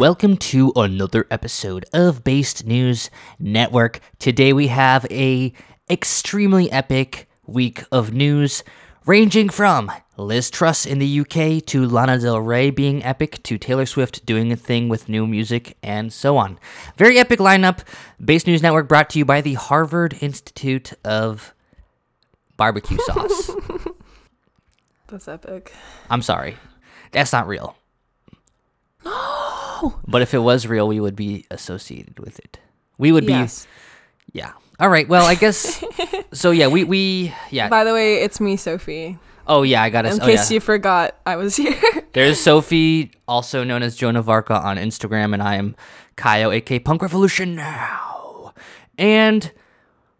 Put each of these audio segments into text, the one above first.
Welcome to another episode of Based News Network. Today we have a extremely epic week of news ranging from Liz Truss in the UK to Lana Del Rey being epic to Taylor Swift doing a thing with new music and so on. Very epic lineup. Based News Network brought to you by the Harvard Institute of Barbecue Sauce. That's epic. I'm sorry. That's not real. No. But if it was real, we would be associated with it. We would Yes. be yeah. All right. Well, I guess so yeah, we we yeah. By the way, it's me, Sophie. Oh yeah, I got to In oh, case yeah. you forgot, I was here. There's Sophie, also known as Joan of Arca on Instagram, and I am Caio, aka Punk Revolution now. And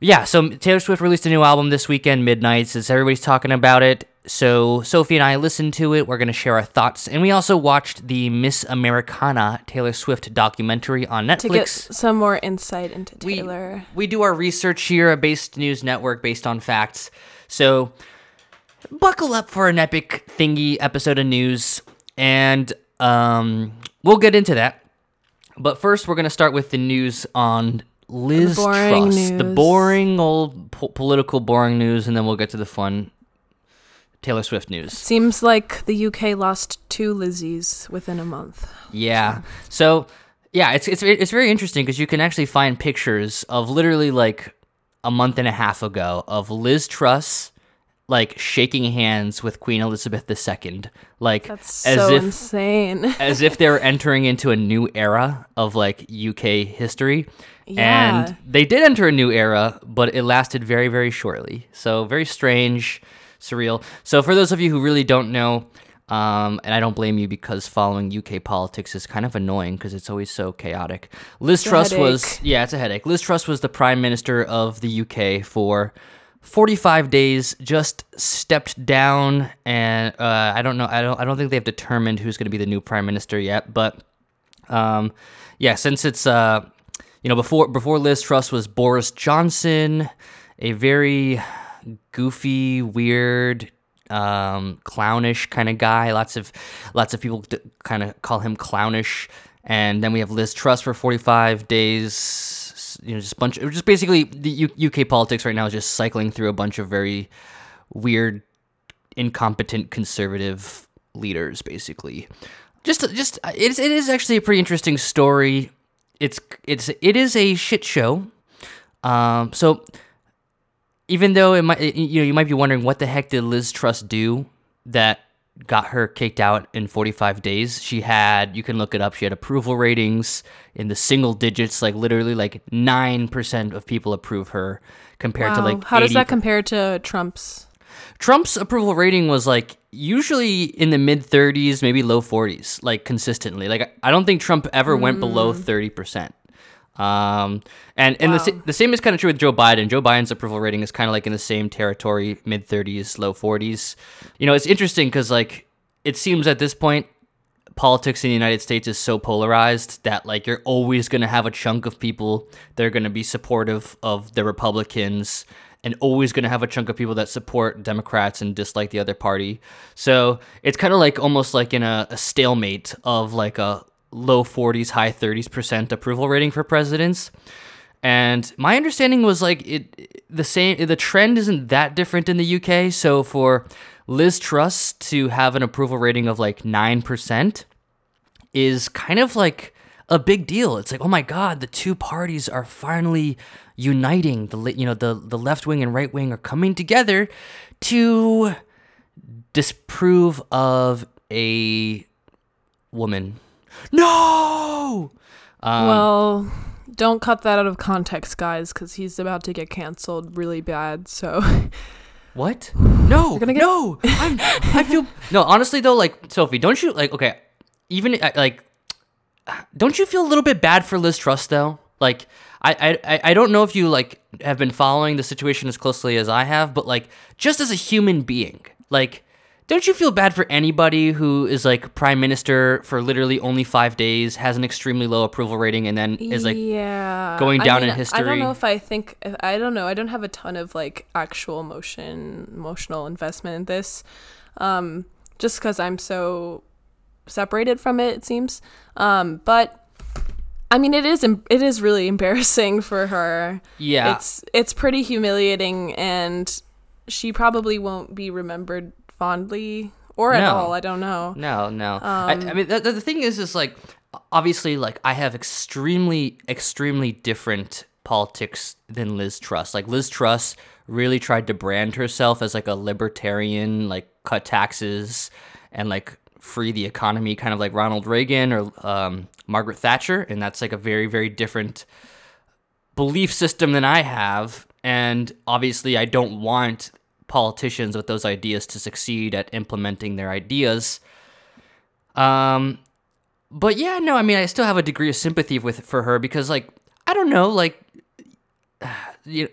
yeah, so Taylor Swift released a new album this weekend, Midnights, as everybody's talking about it. So Sophie and I listened to it. We're going to share our thoughts. And we also watched the Miss Americana Taylor Swift documentary on Netflix. to get some more insight into We- Taylor. We do our research here a Based News Network based on facts. So buckle up for an epic thingy episode of news, and um, we'll get into that. But first, we're gonna start with the news on Liz boring Truss, the boring old po- political boring news, and then we'll get to the fun Taylor Swift news. Seems like the UK lost two Lizzies within a month. Yeah. So yeah, it's it's it's very interesting because you can actually find pictures of literally like a month and a half ago of Liz Truss like shaking hands with Queen Elizabeth II, like That's as so if insane. as if they were entering into a new era of like UK history. Yeah. And they did enter a new era, but it lasted very, very shortly. So very strange, surreal. So for those of you who really don't know, um, and I don't blame you because following UK politics is kind of annoying because it's always so chaotic. Liz Truss was, yeah, it's a headache. Liz Truss was the prime minister of the UK for 45 days. Just stepped down, and uh, I don't know. I don't. I don't think they've determined who's going to be the new prime minister yet. But um, yeah, since it's uh, you know, before before Liz Truss was Boris Johnson, a very goofy, weird, um, clownish kind of guy. Lots of lots of people kind of call him clownish. And then we have Liz Truss for 45 days. You know, just bunch, just basically the U- UK politics right now is just cycling through a bunch of very weird, incompetent conservative leaders, basically. Just, just it's it is actually a pretty interesting story. It's it's it is a shit show. Um, so even though it might you know you might be wondering what the heck did Liz Truss do that got her kicked out in 45 days she had you can look it up she had approval ratings in the single digits like literally like 9% of people approve her compared to Wow. like How does that compare to Trump's? Trump's approval rating was like usually in the mid 30s, maybe low 40s, like consistently. Like I don't think Trump ever went below mm. 30%. Um, and and the, the same is kind of true with Joe Biden. Joe Biden's approval rating is kind of like in the same territory, mid 30s, low 40s. You know, it's interesting because like it seems at this point politics in the United States is so polarized that like you're always going to have a chunk of people that are going to be supportive of the Republicans and always going to have a chunk of people that support Democrats and dislike the other party. So it's kind of like almost like in a, a stalemate of like a low 40s, high 30s percent approval rating for presidents. And my understanding was like it the same the trend isn't that different in the UK. So for Liz Truss to have an approval rating of like 9% is kind of like a big deal. It's like, "Oh my god, the two parties are finally uniting. The you know, the the left wing and right wing are coming together to disprove of a woman." No! Um, well, don't cut that out of context, guys, because he's about to get canceled really bad. So What? No, get- no. I'm, I feel no. Honestly, though, like Sophie, don't you like? Okay, even uh, like, don't you feel a little bit bad for Liz Truss though? Like, I, I- I don't know if you like have been following the situation as closely as I have, but like, just as a human being, like, don't you feel bad for anybody who is like prime minister for literally only five days, has an extremely low approval rating, and then is like yeah, going I down in mean, I don't know if I think I don't know. I don't have a ton of like actual emotion, emotional investment in this, um, just because I'm so separated from it. It seems, um, but. I mean, it is it is really embarrassing for her. Yeah. it's it's pretty humiliating, and she probably won't be remembered fondly or at No. all. I don't know. No, no. I, Um, I mean, the, the the thing is, is like, obviously, like, I have extremely, extremely different politics than Liz Truss. Like, Liz Truss really tried to brand herself as like a libertarian, like, cut taxes and like free the economy, kind of like Ronald Reagan or um, Margaret Thatcher. And that's like a very, very different belief system than I have. And obviously, I don't want politicians with those ideas to succeed at implementing their ideas. Um, but yeah, no, I mean, I still have a degree of sympathy with for her because, like, I don't know, like,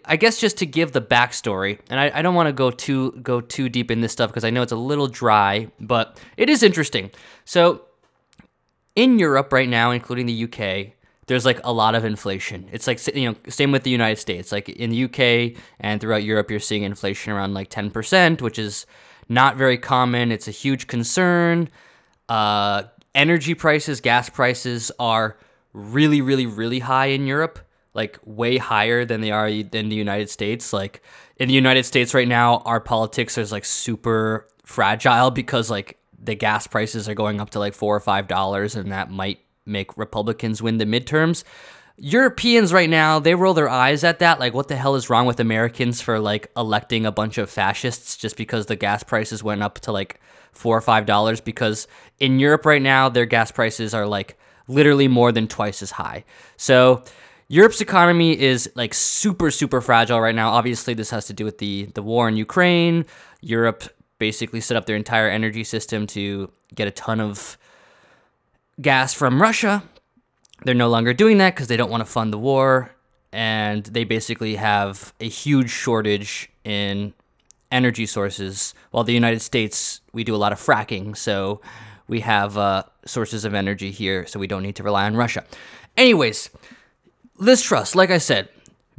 I guess just to give the backstory, and I, I don't want to go too go too deep in this stuff because I know it's a little dry, but it is interesting. So, in Europe right now, including the UK, there's like a lot of inflation. It's like you know, same with the United States. Like in the UK and throughout Europe, you're seeing inflation around like 10%, which is not very common. It's a huge concern. Uh, energy prices, gas prices are really, really, really high in Europe. Like way higher than they are in the United States. Like in the United States right now, our politics is like super fragile because like the gas prices are going up to like four or five dollars, and that might make Republicans win the midterms. Europeans right now, they roll their eyes at that. Like, what the hell is wrong with Americans for like electing a bunch of fascists just because the gas prices went up to like four or five dollars? Because in Europe right now, their gas prices are like literally more than twice as high. So, Europe's economy is like super, super fragile right now. Obviously, this has to do with the the war in Ukraine. Europe basically set up their entire energy system to get a ton of gas from Russia. They're no longer doing that because they don't want to fund the war. And they basically have a huge shortage in energy sources. While the United States, we do a lot of fracking. So we have uh, sources of energy here. So we don't need to rely on Russia. Anyways, Liz Truss, like I said,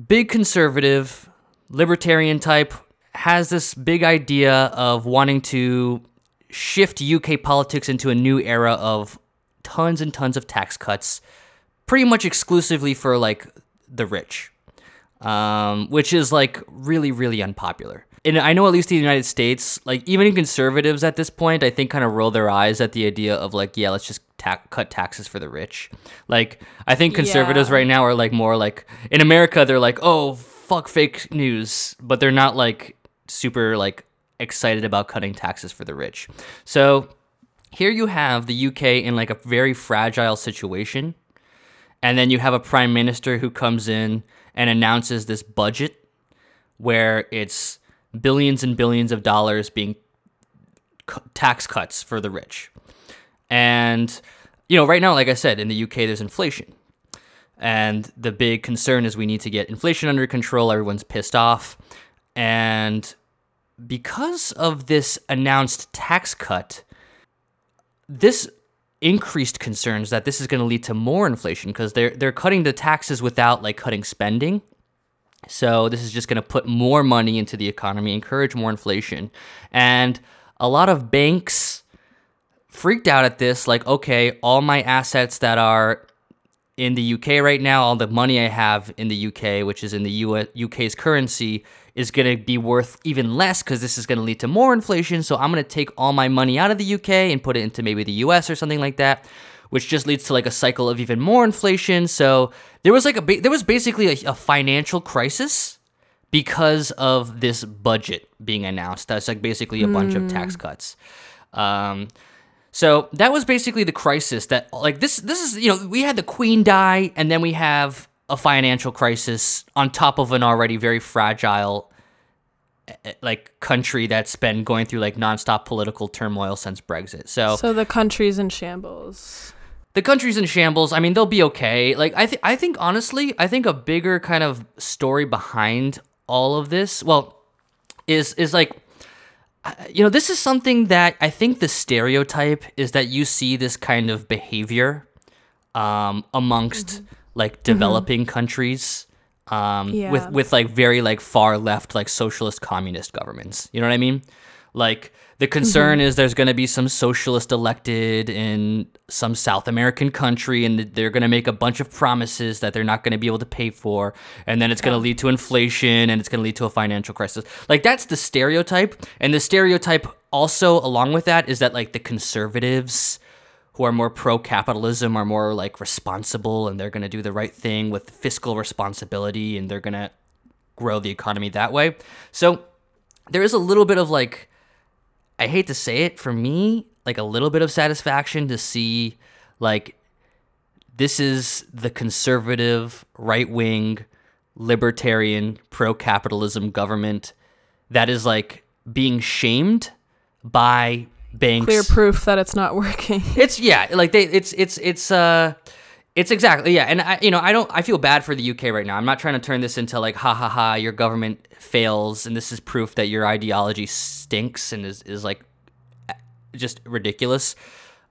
big conservative, libertarian type, has this big idea of wanting to shift UK politics into a new era of tons and tons of tax cuts, pretty much exclusively for like the rich, um, which is like really, really unpopular. And I know at least in the United States, like even conservatives at this point, I think kind of roll their eyes at the idea of like, yeah, let's just ta- cut taxes for the rich. Like I think conservatives Yeah. right now are like more like in America, they're like, oh fuck fake news, but they're not like super like excited about cutting taxes for the rich. So here you have the UK in like a very fragile situation. And then you have a prime minister who comes in and announces this budget where it's billions and billions of dollars being tax cuts for the rich. And, you know, right now, like I said, in the UK, there's inflation. And the big concern is we need to get inflation under control. Everyone's pissed off. And because of this announced tax cut, this increased concerns that this is going to lead to more inflation because they're they're cutting the taxes without like cutting spending. So this is just going to put more money into the economy, encourage more inflation. And a lot of banks freaked out at this like okay, all my assets that are in the UK right now, all the money I have in the UK, which is in the US, UK's currency, is going to be worth even less because this is going to lead to more inflation. So I'm going to take all my money out of the UK and put it into maybe the US or something like that, which just leads to like a cycle of even more inflation. So there was like a ba- there was basically a, a financial crisis because of this budget being announced. That's like basically a bunch of tax cuts. Um, so that was basically the crisis that like this this is you know we had the queen die and then we have a financial crisis on top of an already very fragile eh, like country that's been going through like nonstop political turmoil since Brexit. So, So the country's in shambles. the country's in shambles. I mean, they'll be okay. Like I think I think honestly, I think a bigger kind of story behind all of this, well, is is like you know, this is something that I think the stereotype is that you see this kind of behavior um, amongst like developing countries um, with Yeah. with like very like far left like socialist communist governments. You know what I mean? Like the concern is there's going to be some socialist elected in some South American country, and they're going to make a bunch of promises that they're not going to be able to pay for, and then it's going to lead to inflation and it's going to lead to a financial crisis. Like that's the stereotype, and the stereotype also along with that is that like the conservatives who are more pro capitalism are more like responsible and they're going to do the right thing with fiscal responsibility and they're going to grow the economy that way. So there is a little bit of like I hate to say it for me, like a little bit of satisfaction to see like this is the conservative, right wing, libertarian, pro capitalism government that is like being shamed by banks. Clear proof that it's not working. It's yeah, like they it's it's it's uh it's exactly yeah, and I you know I don't I feel bad for the UK right now. I'm not trying to turn this into like ha ha ha your government fails and this is proof that your ideology stinks and is is like just ridiculous.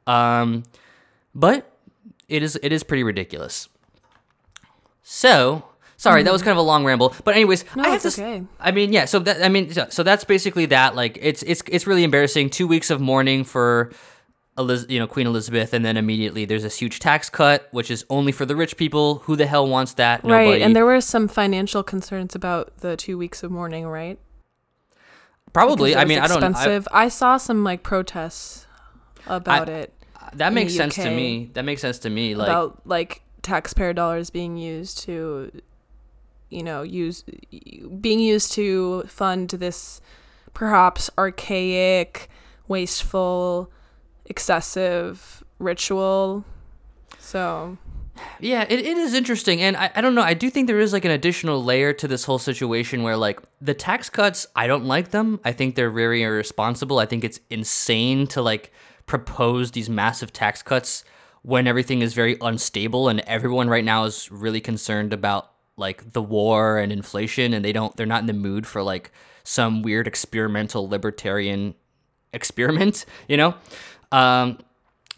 Um, but it is it is pretty ridiculous. So sorry, that was hmm. kind of a long ramble. But anyways, No, I have it's this. okay. I mean, yeah. So that I mean, so, so that's basically that. Like, it's it's it's really embarrassing. Two weeks of mourning for. Eliz- you know Queen Elizabeth, and then immediately there's this huge tax cut, which is only for the rich people. Who the hell wants that? Nobody. Right, and there were some financial concerns about the two weeks of mourning, right? Probably. I mean, was I don't. I, expensive. I, saw some like protests about it that makes sense to me. That makes sense to me. Like, about like taxpayer dollars being used to, you know, use being used to fund this perhaps archaic, wasteful, excessive ritual. So Yeah, it, it is interesting. And I, I don't know. I do think there is like an additional layer to this whole situation where like the tax cuts, I don't like them. I think they're very irresponsible. I think it's insane to like propose these massive tax cuts when everything is very unstable and everyone right now is really concerned about like the war and inflation and they don't they're not in the mood for like some weird experimental libertarian experiment, you know? Um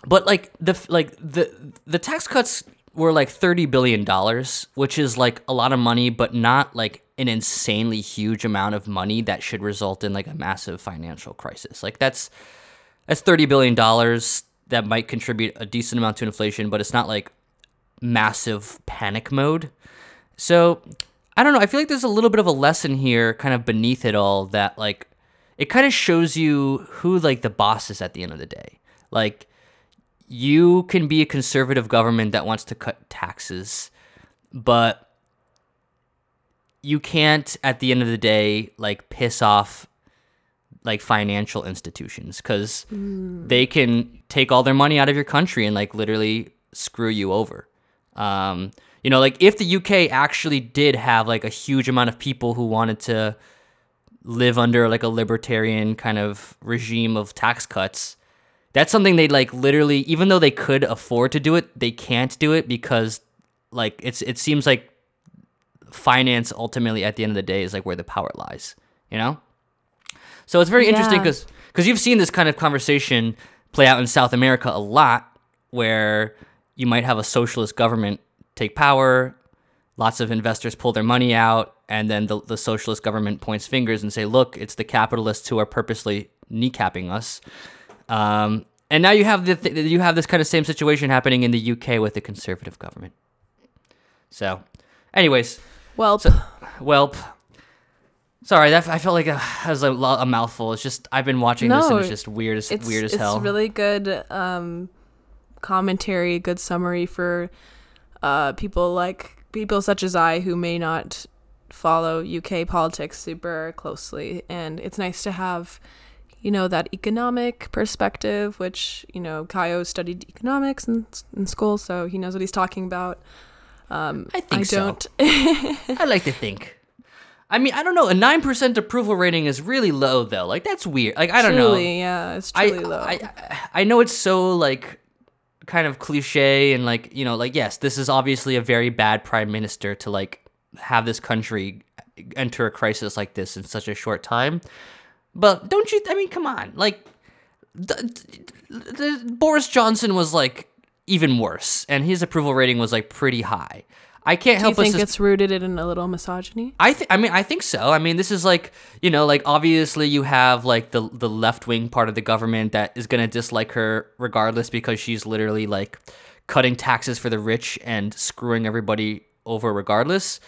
but like the like the the tax cuts were like 30 billion dollars which is like a lot of money but not like an insanely huge amount of money that should result in like a massive financial crisis like that's that's 30 billion dollars that might contribute a decent amount to inflation but it's not like massive panic mode so i don't know i feel like there's a little bit of a lesson here kind of beneath it all that like it kind of shows you who like the boss is at the end of the day like you can be a conservative government that wants to cut taxes, but you can't at the end of the day like piss off like financial institutions because they can take all their money out of your country and like literally screw you over. Um, you know, like if the UK actually did have like a huge amount of people who wanted to live under like a libertarian kind of regime of tax cuts, that's something they like literally even though they could afford to do it they can't do it because like it's it seems like finance ultimately at the end of the day is like where the power lies you know? So it's very interesting because because you've seen this kind of conversation play out in south america a lot where you might have a socialist government take power lots of investors pull their money out and then the, the socialist government points fingers and say look it's the capitalists who are purposely kneecapping us um, and now you have the th- you have this kind of same situation happening in the UK with the conservative government. So, anyways, well so well, sorry that I felt like a, that was a, a mouthful. It's just I've been watching this and it's just weird as it's weird as it's hell. really good um, commentary, good summary for uh, people like people such as I who may not follow UK politics super closely, and it's nice to have you know that economic perspective, which you know Caio studied economics in, in school, so he knows what he's talking about. Um, I think I so. don't. I like to think. I mean, I don't know. A nine percent approval rating is really low, though. Like that's weird. Like I don't know. truly, yeah, it's I, truly low. I I know it's so like kind of cliche and like you know like yes this is obviously a very bad prime minister to like have this country enter a crisis like this in such a short time. But don't you i mean come on like th- th- th- boris johnson was like even worse and his approval rating was like pretty high I can't help. Do you think sus- it's rooted in a little misogyny? I think I mean I think so. I mean this is like you know like obviously you have like the the left wing part of the government that is gonna dislike her regardless because she's literally like cutting taxes for the rich and screwing everybody over regardless.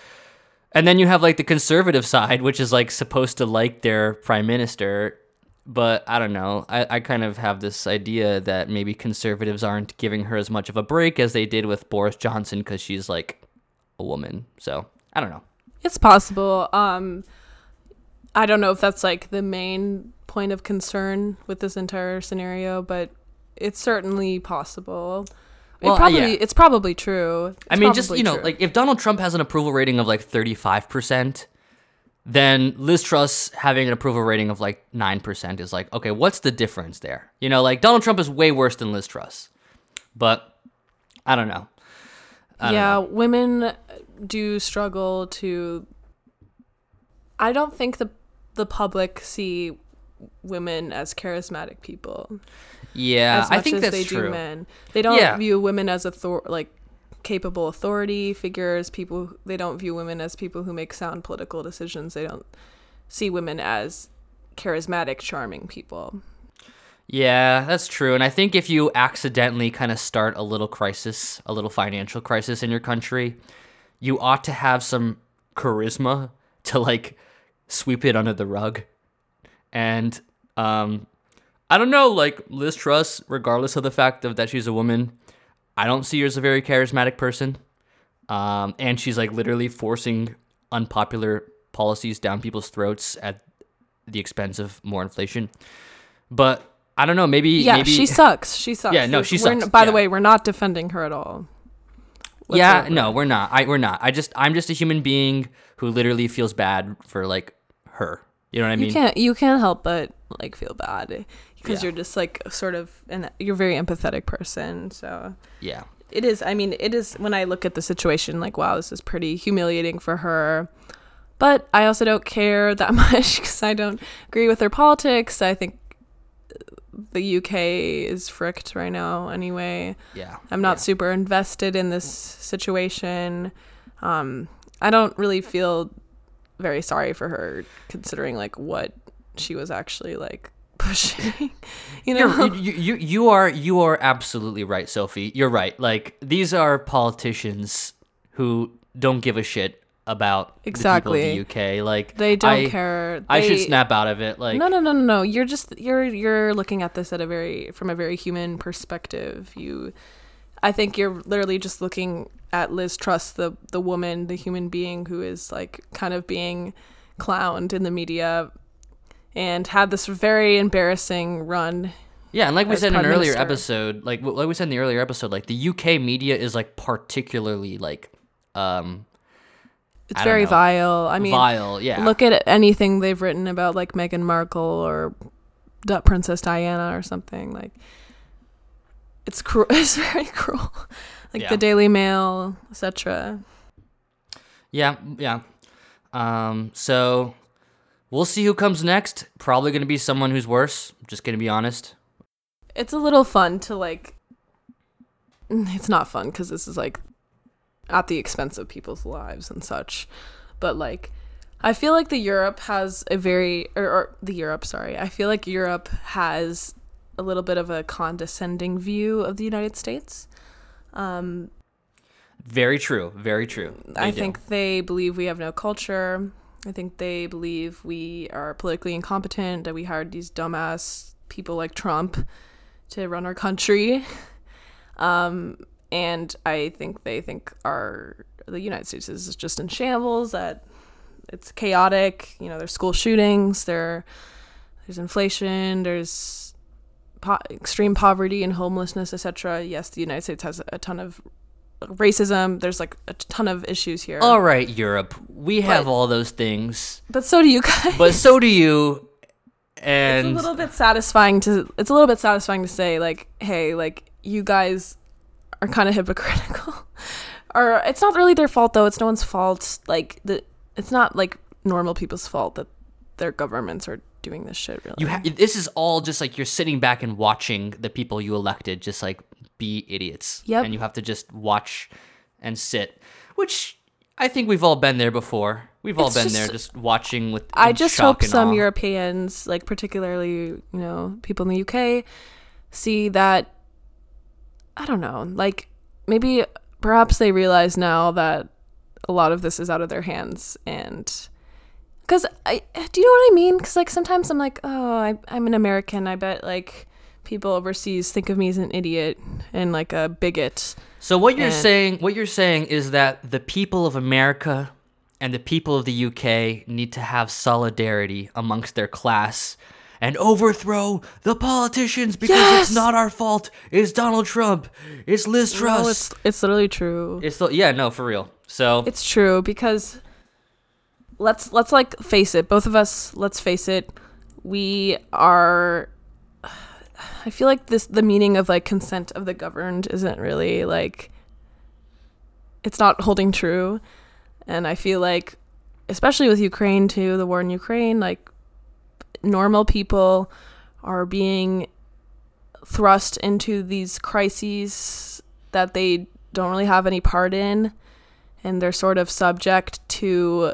And then you have like the conservative side, which is like supposed to like their prime minister. But I don't know. I, I kind of have this idea that maybe conservatives aren't giving her as much of a break as they did with Boris Johnson because she's like a woman. So I don't know. It's possible. Um, I don't know if that's like the main point of concern with this entire scenario, but it's certainly possible. Well, uh, it probably yeah. it's probably true. I mean, just you know, true. like if Donald Trump has an approval rating of like thirty-five percent, then Liz Truss having an approval rating of like nine percent is like, okay, what's the difference there? You know, like Donald Trump is way worse than Liz Truss, but I don't know. I don't yeah, know. women do struggle to. I don't think the the public see women as charismatic people Yeah, I think that's they true. do men. They don't Yeah. view women as author like capable authority figures. People they don't view women as people who make sound political decisions. They don't see women as charismatic, charming people. Yeah, that's true. And I think if you accidentally kind of start a little crisis, a little financial crisis in your country, you ought to have some charisma to like sweep it under the rug. And um I don't know, like Liz Truss, regardless of the fact of that she's a woman, I don't see her as a very charismatic person. Um and she's like literally forcing unpopular policies down people's throats at the expense of more inflation. But I don't know, maybe Yeah, maybe she sucks. She sucks. Yeah, no, she n- sucks, By the way, we're not defending her at all. Yeah, no, we're not. I we're not. I just I'm just a human being who literally feels bad for like her. You know what I mean? you can't you can't help but like feel bad because Yeah. you're just like sort of and you're a very empathetic person. So Yeah. it is. I mean, it is when I look at the situation, like wow, this is pretty humiliating for her. But I also don't care that much because I don't agree with her politics. I think the UK is fricked right now anyway. Yeah. I'm not yeah. super invested in this situation. Um, I don't really feel very sorry for her considering like what she was actually like pushing. you know, you, you you are you are absolutely right, Sophie. You're right. Like these are politicians who don't give a shit about Exactly. the people of the UK. Like they don't I, care. I should snap out of it. Like no, no, no, no, no. You're just you're you're looking at this at a very from a very human perspective. You, I think you're literally just looking at Liz Truss, the the woman, the human being who is like kind of being clowned in the media, and had this very embarrassing run. Yeah, and like we as said in an earlier Minister. episode, like like we said in the earlier episode, like the UK media is like particularly like um It's very know. vile. I mean, vile. Yeah. look at anything they've written about like Meghan Markle or Princess Diana or something like. It's cruel. It's very cruel. Like Yeah. the Daily Mail, etc. Yeah, yeah. Um, so we'll see who comes next. Probably going to be someone who's worse. Just going to be honest. It's a little fun to like. It's not fun because this is like at the expense of people's lives and such, but like. I feel like the Europe has a very or, or the Europe, sorry. I feel like Europe has a little bit of a condescending view of the United States. Um, Very true. Very true. I do. think they believe we have no culture. I think they believe we are politically incompetent, that we hired these dumbass people like Trump to run our country. Um, and I think they think our the United States is just in shambles, that it's chaotic. You know, there's school shootings, there there's inflation, there's po- extreme poverty and homelessness, etc. Yes, the United States has a ton of racism. There's like a ton of issues here. All right, Europe. We have But- all those things, But so do you guys. but so do you. And it's a little bit satisfying to it's a little bit satisfying to say like, hey, like you guys are kind of hypocritical. or it's not really their fault though. It's no one's fault. Like the it's not like normal people's fault that their governments are doing this shit really. you ha- this is all just like you're sitting back and watching the people you elected just like be idiots. Yep. And you have to just watch and sit. which I think we've all been there before. We've all It's been just- there, just watching with. I just hope some awe. Europeans, like particularly, you know, people in the UK, see that. I don't know, like maybe perhaps they realize now that a lot of this is out of their hands, and because I do you know what I mean? Because like sometimes I'm like, oh, I, I'm an American. I bet like people overseas think of me as an idiot and like a bigot. So what you're And- saying, what you're saying is that the people of America and the people of the UK need to have solidarity amongst their class and overthrow the politicians because Yes! it's not our fault. It's Donald Trump. It's Liz Truss. No, it's it's literally true. It's the, yeah, no, for real. So It's true because let's let's like face it. Both of us, let's face it, we are I feel like this the meaning of like consent of the governed isn't really like it's not holding true. And I feel like especially with Ukraine too, the war in Ukraine, like normal people are being thrust into these crises that they don't really have any part in and they're sort of subject to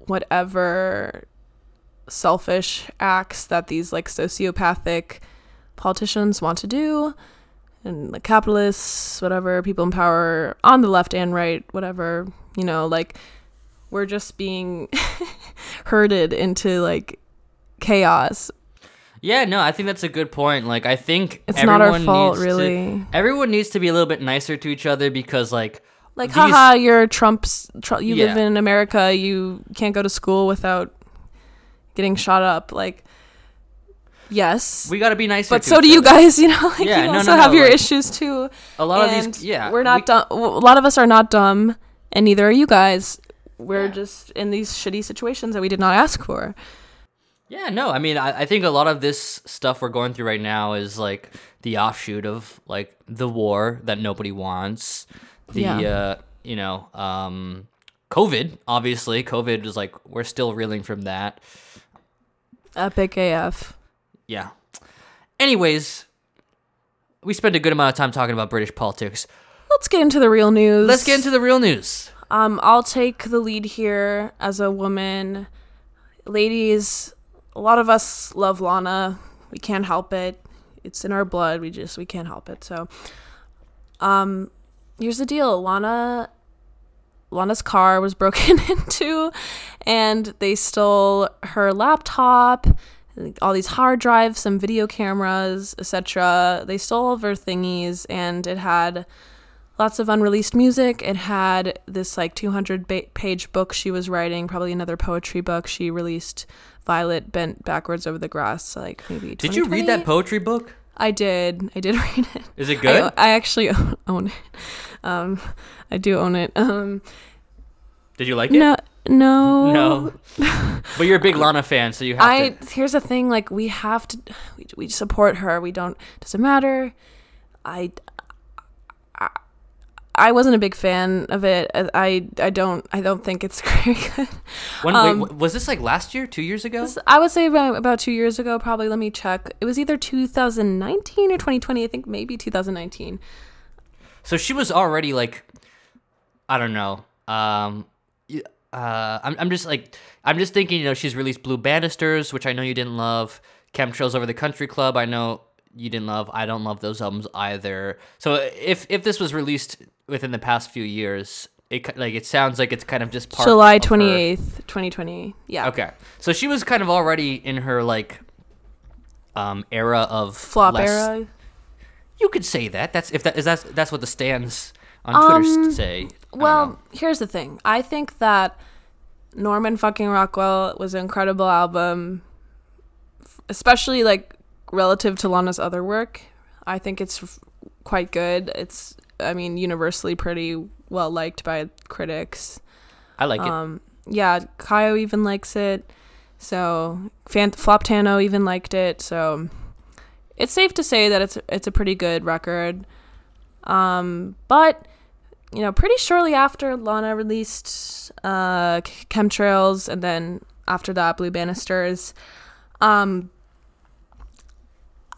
whatever selfish acts that these like sociopathic politicians want to do and the capitalists whatever people in power on the left and right whatever you know like we're just being herded into like chaos. Yeah, no, I think that's a good point. Like I think it's not our everyone fault needs really. To, everyone needs to be a little bit nicer to each other because like like these- haha you're trump's Tru- you live in america you can't go to school without getting shot up like yes. We got to be nice. but so do you guys you know like Yeah, you no, also no, no, have your like, issues too. A lot of these, yeah, we're not we- dumb a lot of us are not dumb and neither are you guys. We're just in these shitty situations that we did not ask for Yeah, no, I mean, I, I think a lot of this stuff we're going through right now is like the offshoot of like the war that nobody wants. The, Yeah. uh, you know, um, COVID, obviously. COVID is like, we're still reeling from that. epic af Yeah. Anyways, we spent a good amount of time talking about British politics. let's get into the real news Let's get into the real news. Um, I'll take the lead here as a woman. Ladies, a lot of us love Lana. We can't help it. It's in our blood. We just we can't help it. So, um, here's the deal. Lana Lana's car was broken into and they stole her laptop, all these hard drives, some video cameras, etc. They stole all of her thingies and it had lots of unreleased music. It had this like 200 ba- page book she was writing, probably another poetry book she released. Violet bent backwards over the grass, like maybe. Did you read that poetry book? I did. I did read it. Is it good? I, I actually own it. Um, I do own it. Um, Did you like it? no, no, No. but you're a big Lana fan, so you have to I to. here's the thing. Like we have to, we, we support her. We don't. Doesn't matter. I, I wasn't a big fan of it. I, I, I don't. I don't think it's very good. When, um, wait, was this like last year, two years ago? This- I would say about, about two years ago, probably. Let me check. It was either 2019 or 2020. I think maybe 2019. So she was already like, I don't know. Um, uh, I'm, I'm just like, I'm just thinking, you know, she's released Blue Banisters, which I know you didn't love. Chemtrails Over the Country Club, I know you didn't love. I don't love those albums either. So if if this was released within the past few years, it like it sounds like it's kind of just part. July of her- 28th, 2020. Yeah. Okay, so she was kind of already in her like, um, era of Flop less- era. You could say that. That's if that is that's that's what the stands on Twitter Um, s- say. I. Well, here's the thing. I think that Norman fucking Rockwell was an incredible album, especially like relative to Lana's other work. I think it's quite good. It's, I mean, universally pretty well liked by critics. I like it. Um, yeah, Caio even likes it. So, Fan- Floptano even liked it. So, it's safe to say that it's it's a pretty good record. Um, but you know, pretty shortly after Lana released uh, Chemtrails, and then after that, Blue Banisters, um,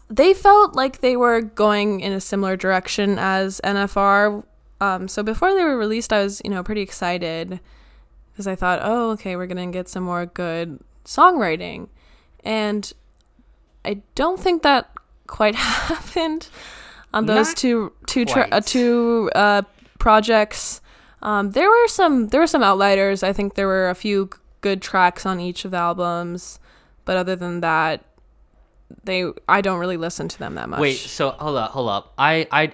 they felt like they were going in a similar direction as NFR Um, so before they were released, I was you know pretty excited because I thought, oh, okay, we're gonna get some more good songwriting, and I don't think that quite happened on those Not two two tra- uh, two uh, projects. Um, there were some there were some outliers. I think there were a few good tracks on each of the albums, but other than that, they I don't really listen to them that much. Wait, so hold up, hold up. I, I,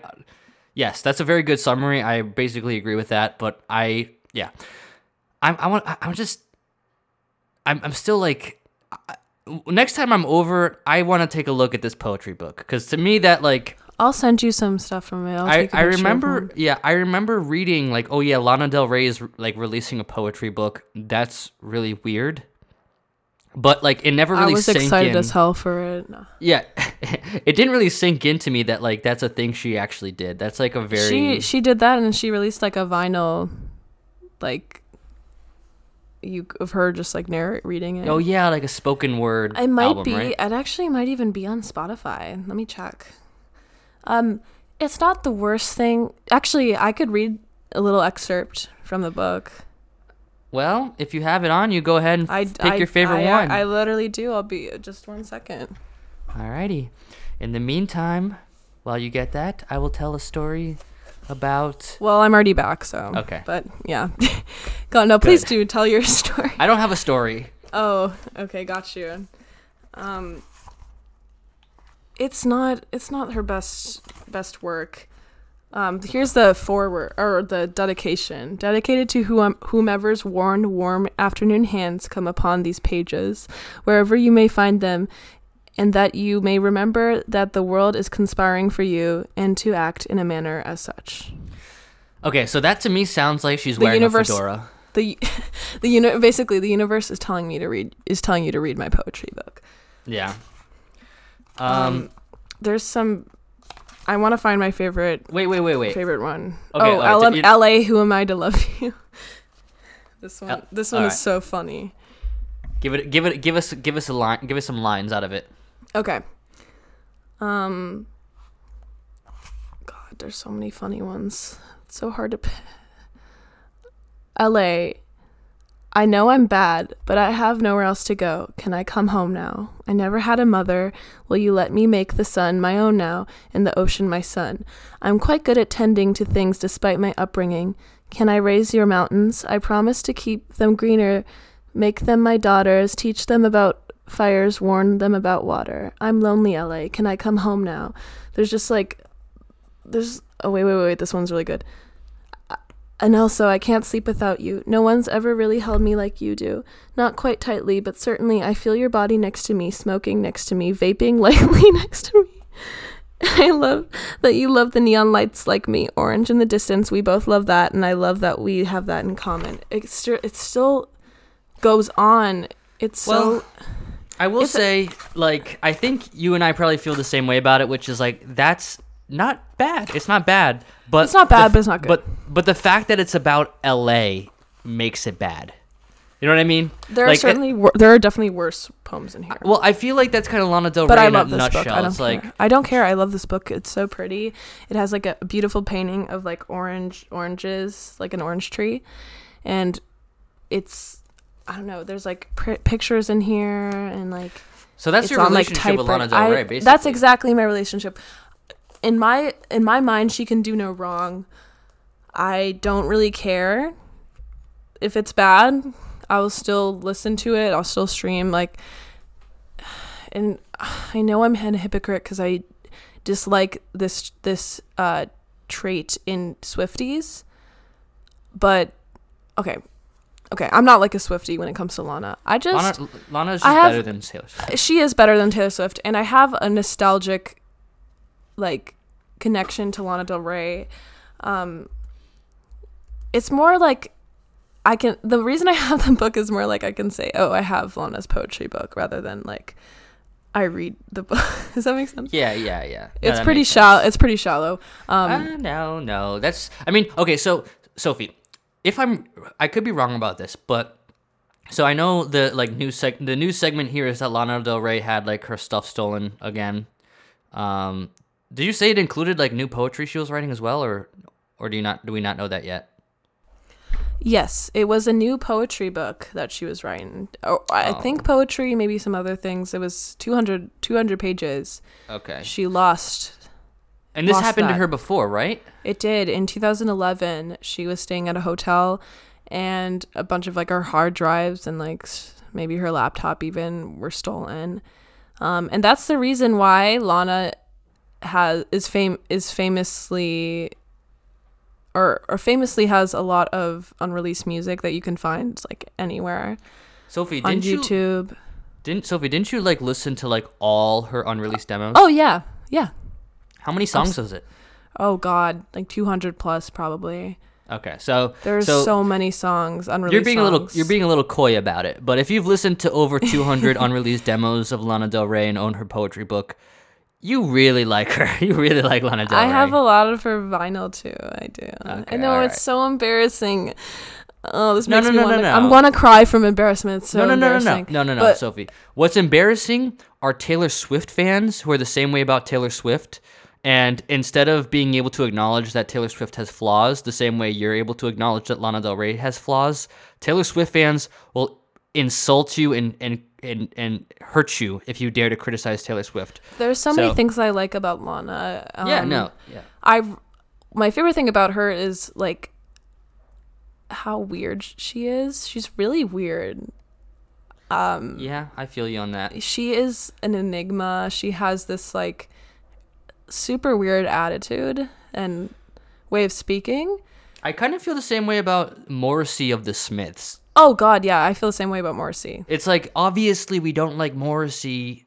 yes, that's a very good summary. I basically agree with that. But I, yeah, I'm, I want, I'm just, I'm, I'm still like, I- next time I'm over, I want to take a look at this poetry book because to me that like, I'll send you some stuff from it. I'll I, I remember, yeah, I remember reading like, oh yeah, Lana Del Rey is like releasing a poetry book. That's really weird. But like, it never really I was sank excited in. as hell for it. No. Yeah, it didn't really sink into me that like that's a thing she actually did. That's like a very She she did that and she released like a vinyl, like you of her just like narrate reading it. oh yeah, like a spoken word. It might album, be. right? It actually might even be on Spotify. Let me check. Um, it's not the worst thing. Actually, I could read a little excerpt from the book. Well, if you have it on, you go ahead and I pick I- your favorite I, one. I, literally do. I'll be just one second. Alrighty. In the meantime, while you get that, I will tell a story about. Well, I'm already back, so Okay. But yeah, God, no, please Good. do tell your story. I don't have a story. Oh, okay, got you. Um, it's not it's not her best best work. Um, here's the foreword or the dedication, dedicated to whom, whomever's worn, warm afternoon hands come upon these pages, wherever you may find them, and that you may remember that the world is conspiring for you, and to act in a manner as such. Okay, so that to me sounds like she's The wearing universe- a fedora. the the uni- basically the universe is telling me to read is telling you to read my poetry book. Yeah. Um, Um. there's some. I want to find my favorite wait, wait, wait, wait. favorite one. Okay, oh, alright, LM, you- LA. Who am I to love you? this one. L- this one alright. is so funny. Give it, give it, give us, give us a line, give us some lines out of it. Okay. Um. God, there's so many funny ones. It's so hard to. P- LA. I know I'm bad, but I have nowhere else to go. Can I come home now? I never had a mother. Will you let me make the sun my own now, and the ocean my son? I'm quite good at tending to things despite my upbringing. Can I raise your mountains? I promise to keep them greener, make them my daughters, teach them about fires, warn them about water. I'm lonely, LA. Can I come home now? There's just like, there's. Oh, wait, wait, wait. This one's really good. And also, I can't sleep without you. No one's ever really held me like you do. Not quite tightly, but certainly I feel your body next to me, smoking next to me, vaping lightly next to me. I love that you love the neon lights like me. Orange in the distance, we both love that, and I love that we have that in common. It, st- it still goes on. It's so. Well, I will It's a- say, like, I think you and I probably feel the same way about it, which is like that's not bad. It's not bad, but It's not bad, f- but it's not good. But but the fact that it's about L.A. makes it bad. You know what I mean? There like, are certainly wor- there are definitely worse poems in here. Well, I feel like that's kind of Lana Del but Rey I in love a this nutshell. book. I don't it's care. like I don't care. I love this book. It's so pretty. It has like a beautiful painting of like orange oranges, like an orange tree, and it's I don't know. There's like pr- pictures in here and like so. That's your on, like, relationship with Lana. Del Rey, I- basically. That's exactly my relationship. In my in my mind, she can do no wrong. I don't really care if it's bad. I will still listen to it. I'll still stream like, and I know I'm a hypocrite because I dislike this this uh, trait in Swifties. But okay, okay, I'm not like a Swifty when it comes to Lana. I just Lana, Lana's just have- better than Taylor Swift. she is better than Taylor Swift, and I have a nostalgic, like, connection to Lana Del Rey. Um, it's more like I can. The reason I have the book is more like I can say, "Oh, I have Lana's poetry book," rather than like I read the book. Does that make sense? Yeah, yeah, yeah. No, it's pretty shallow. It's pretty shallow. Um, uh, no, no. That's. I mean, okay. So, Sophie, if I'm, I could be wrong about this, but so I know the like new seg, the new segment here is that Lana Del Rey had like her stuff stolen again. Um, did you say it included like new poetry she was writing as well, or or do you not? Do we not know that yet? Yes, it was a new poetry book that she was writing. Oh, I Oh. think poetry, maybe some other things. It was 200, 200 pages. Okay. She lost. And this lost happened to her before, right? It did. In 2011, she was staying at a hotel and a bunch of like her hard drives and like maybe her laptop even were stolen. Um, and that's the reason why Lana has is fame is famously or or famously has a lot of unreleased music that you can find like anywhere Sophie, on didn't you YouTube. didn't Sophie, didn't you like listen to like all her unreleased demos? Oh yeah, yeah. How many songs was it? Oh god, like 200 plus probably. Okay. So There's so, so, many songs unreleased. you're being a little you're being a little coy about it. But if you've listened to over 200 unreleased demos of Lana Del Rey and own her poetry book, you really like her. You really like Lana Del Rey. I have a lot of her vinyl too. I do. I know it's so embarrassing. Oh, this No, makes no, me no, to. no. I'm gonna cry from embarrassment. It's so no, no, no, no, no, no, no, no, But- Sophie. What's embarrassing are Taylor Swift fans who are the same way about Taylor Swift. And instead of being able to acknowledge that Taylor Swift has flaws, the same way you're able to acknowledge that Lana Del Rey has flaws, Taylor Swift fans will insult you and and and, and hurt you if you dare to criticize Taylor Swift. There's so many So- things I like about Lana. Um, yeah, no, yeah. I my favorite thing about her is like how weird she is. She's really weird. Um, Yeah, I feel you on that. she is an enigma. She has this like super weird attitude and way of speaking. I kind of feel the same way about Morrissey of the Smiths. Oh God, yeah, I feel the same way about Morrissey. It's like obviously we don't like Morrissey,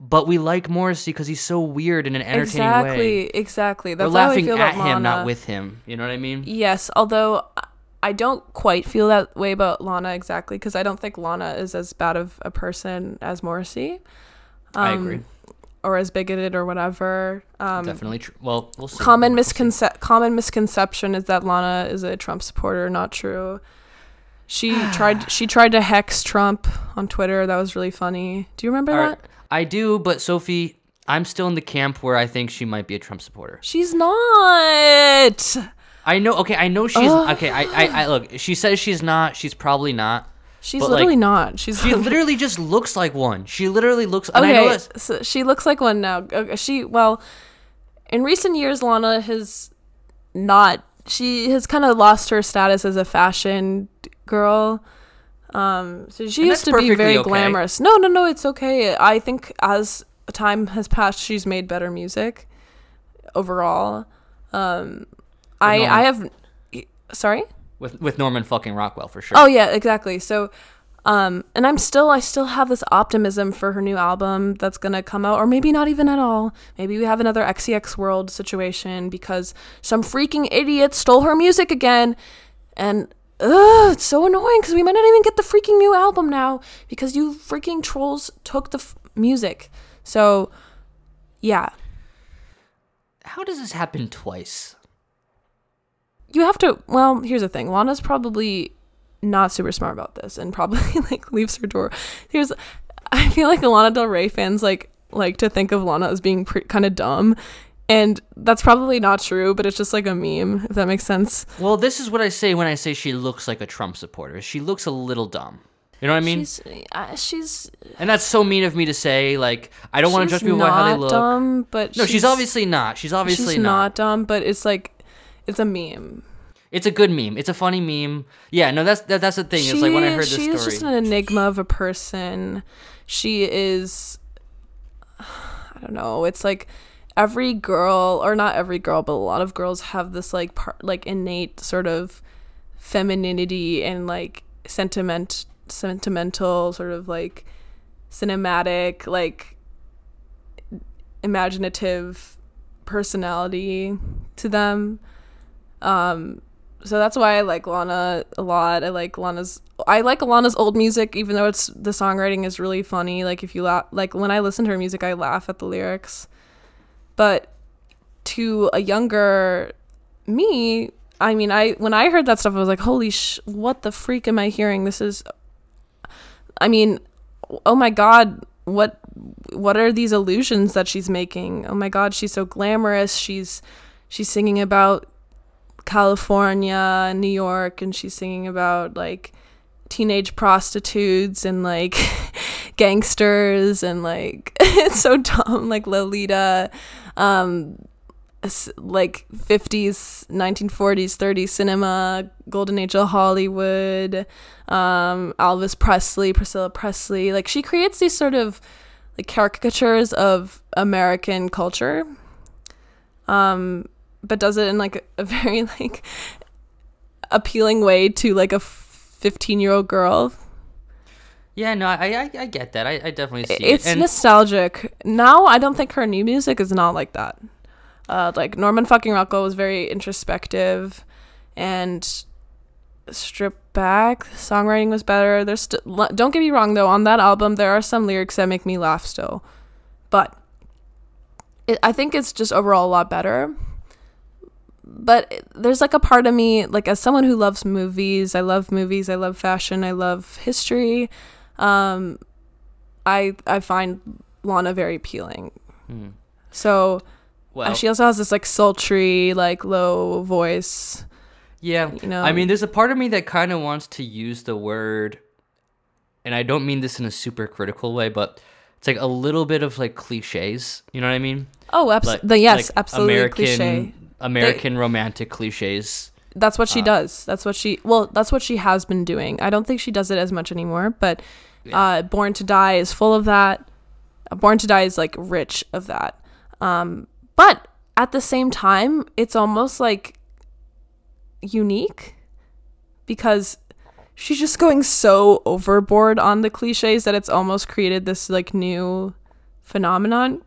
but we like Morrissey because he's so weird in an entertaining exactly, way. exactly. We're That's how I feel at about him, Lana. not with him. You know what I mean? Yes, although I- I don't quite feel that way about Lana exactly because I don't think Lana is as bad of a person as Morrissey. I um, agree. Or as bigoted or whatever. Um, Definitely true. Well, we'll see. common We'll see. common misconception is that Lana is a Trump supporter. Not true. She tried. She tried to hex Trump on Twitter. That was really funny. Do you remember All that? right. I do, but Sophie, I'm still in the camp where I think she might be a Trump supporter. She's not. I know. Okay, I know she's Ugh. okay. I, I, I look. She says she's not. She's probably not. She's But, like, literally not. She's She literally just looks like one. She literally looks. And I know okay. So she looks like one now. Uh, she well, in recent years, Lana has not. She has kind of lost her status as a fashion girl. Um, so she And used to be very okay. glamorous. No, no, no, it's okay. I think as time has passed, she's made better music overall. Um, I Norman. I have. Sorry. with with Norman fucking Rockwell for sure. Oh yeah, exactly. So um and I'm still I still have this optimism for her new album that's going to come out or maybe not even at all. Maybe we have another XCX World situation because some freaking idiot stole her music again and Ugh, it's so annoying because we might not even get the freaking new album now because you freaking trolls took the f- music. So, yeah, How does this happen twice? you have to. Well, here's the thing: Lana's probably not super smart about this, and probably like leaves her door. Here's, I feel like Lana Del Rey fans like like to think of Lana as being pre- kind of dumb, and that's probably not true. But it's just like a meme, if that makes sense. Well, this is what I say when I say she looks like a Trump supporter. She looks a little dumb. You know what I mean? she's uh, she's and that's so mean of me to say. Like, I don't want to she's judge people by how they not look. dumb, but no, she's, obviously not. She's obviously she's not. not dumb, but it's like it's a meme. It's a good meme. It's a funny meme. Yeah, no, that's that, that's the thing. It's like when I heard this she story. is just an enigma of a person. She is, I don't know. It's like every girl, or not every girl, but a lot of girls have this like part, like innate sort of femininity and like sentiment, sentimental sort of like cinematic, like imaginative personality to them. Um, so that's why I like Lana a lot. I like Lana's I like Lana's old music even though it's the songwriting is really funny. Like if you laugh like when I listen to her music I laugh at the lyrics. But to a younger me, I mean I when I heard that stuff I was like, "Holy sh what the freak am I hearing? This is I mean, oh my god, what what are these illusions that she's making? Oh my god, she's so glamorous. She's she's singing about California, and New York, and she's singing about like teenage prostitutes and like gangsters and like it's so dumb like Lolita um like 50s 1940s 30s cinema golden age of Hollywood um Elvis Presley Priscilla Presley. Like she creates these sort of like caricatures of American culture um but does it in like a very like appealing way to like a 15 year old girl Yeah, no, I I, I get that. I, I definitely see it's it. And nostalgic. Now i don't think her new music is not like that. Uh like norman fucking rockwell was very introspective and stripped back. Songwriting was better. There's st- don't get me wrong though. On that album there are some lyrics that make me laugh still. But it, i think it's just overall a lot better. But it- there's like a part of me like as someone who loves movies i love movies i love fashion i love history um i i find lana very appealing Hmm. so uh, well, she also has this like sultry like low voice yeah, you know I mean, there's a part of me that kind of wants to use the word, and I don't mean this in a super critical way, but it's like a little bit of like cliches. You know what I mean? oh abs- Like, yes like absolutely American, cliche American romantic cliches. that's what she uh, does that's what she well that's what she has been doing i don't think she does it as much anymore but uh born to die is full of that Uh, born to die is like rich of that um but at the same time it's almost like unique because she's just going so overboard on the cliches that it's almost created this like new phenomenon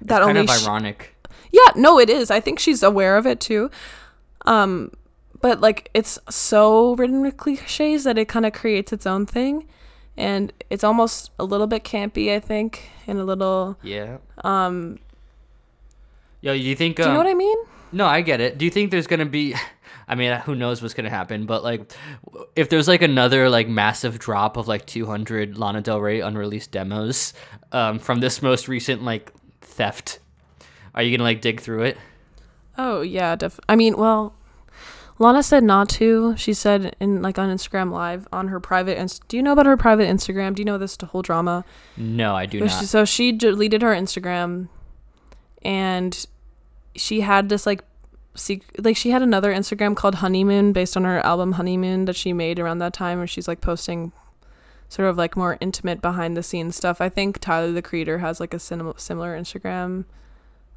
that Kind only of ironic. yeah, no, it is. I think she's aware of it too. Um, but like it's so written with cliches that it kind of creates its own thing, and it's almost a little bit campy. I think, and a little. Yeah. Um, Yo, you think? do you um, know what I mean? No, I get it. Do you think there's gonna be? I mean, who knows what's gonna happen? But like, if there's like another like massive drop of like 200 Lana Del Rey unreleased demos um, from this most recent like theft, are you gonna like dig through it? Oh yeah, def- I mean, well, Lana said not to. She said in like on Instagram Live on her private. Inst- do you know about her private Instagram? Do you know this whole drama? No, I do So not. she, so she deleted her Instagram, and she had this like, sec- like she had another Instagram called Honeymoon based on her album Honeymoon that she made around that time, where she's like posting, sort of like more intimate behind the scenes stuff. I think Tyler the Creator has like a sim- similar Instagram,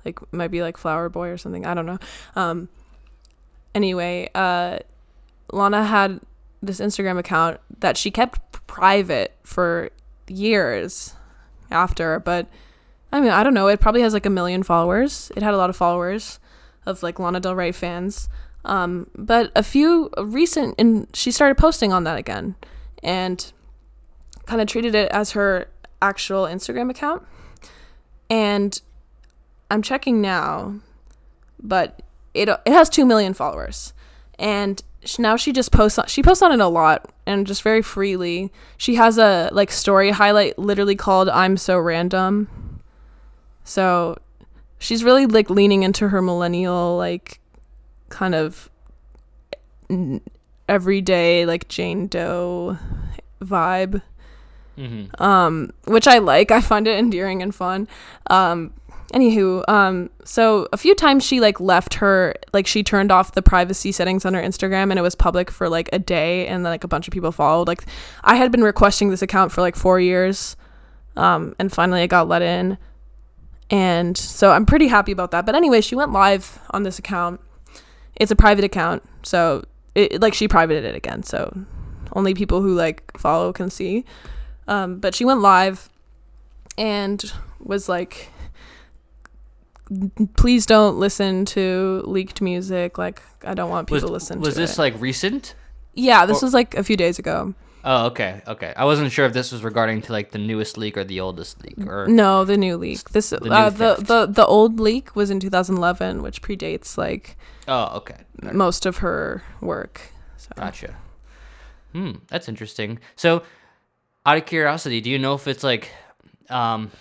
like might be like Flower Boy or something. I don't know. Um. Anyway, uh, Lana had this Instagram account that she kept private for years after, but I mean, I don't know. It probably has like a million followers. It had a lot of followers of like Lana Del Rey fans. Um, but a few recent, and she started posting on that again and kind of treated it as her actual Instagram account. And I'm checking now, but it it has 2 million followers. And now she just posts on, she posts on it a lot and just very freely. She has a like story highlight literally called I'm so random. So she's really like leaning into her millennial like kind of n- everyday like Jane Doe vibe mm-hmm. um, which I like. I find it endearing and fun. Um, anywho, um, so a few times she like left her, like she turned off the privacy settings on her Instagram, and it was public for like a day, and then like a bunch of people followed. Like, I had been requesting this account for like four years, um, and finally I got let in, and so I'm pretty happy about that. But anyway, she went live on this account. It's a private account, so it like she privated it again, so only people who like follow can see. Um, but she went live and was like, "Please don't listen to leaked music. Like, I don't want people Was to listen was to this it." like recent? yeah, this or- was like a few days ago. Oh, okay, okay. I wasn't sure if this was regarding to like the newest leak or the oldest leak or. No, the new leak. This new uh, the the the old leak was in 2011, which predates like Oh, okay. most of her work. So. Gotcha. Hmm, that's interesting. So, out of curiosity, do you know if it's like, um,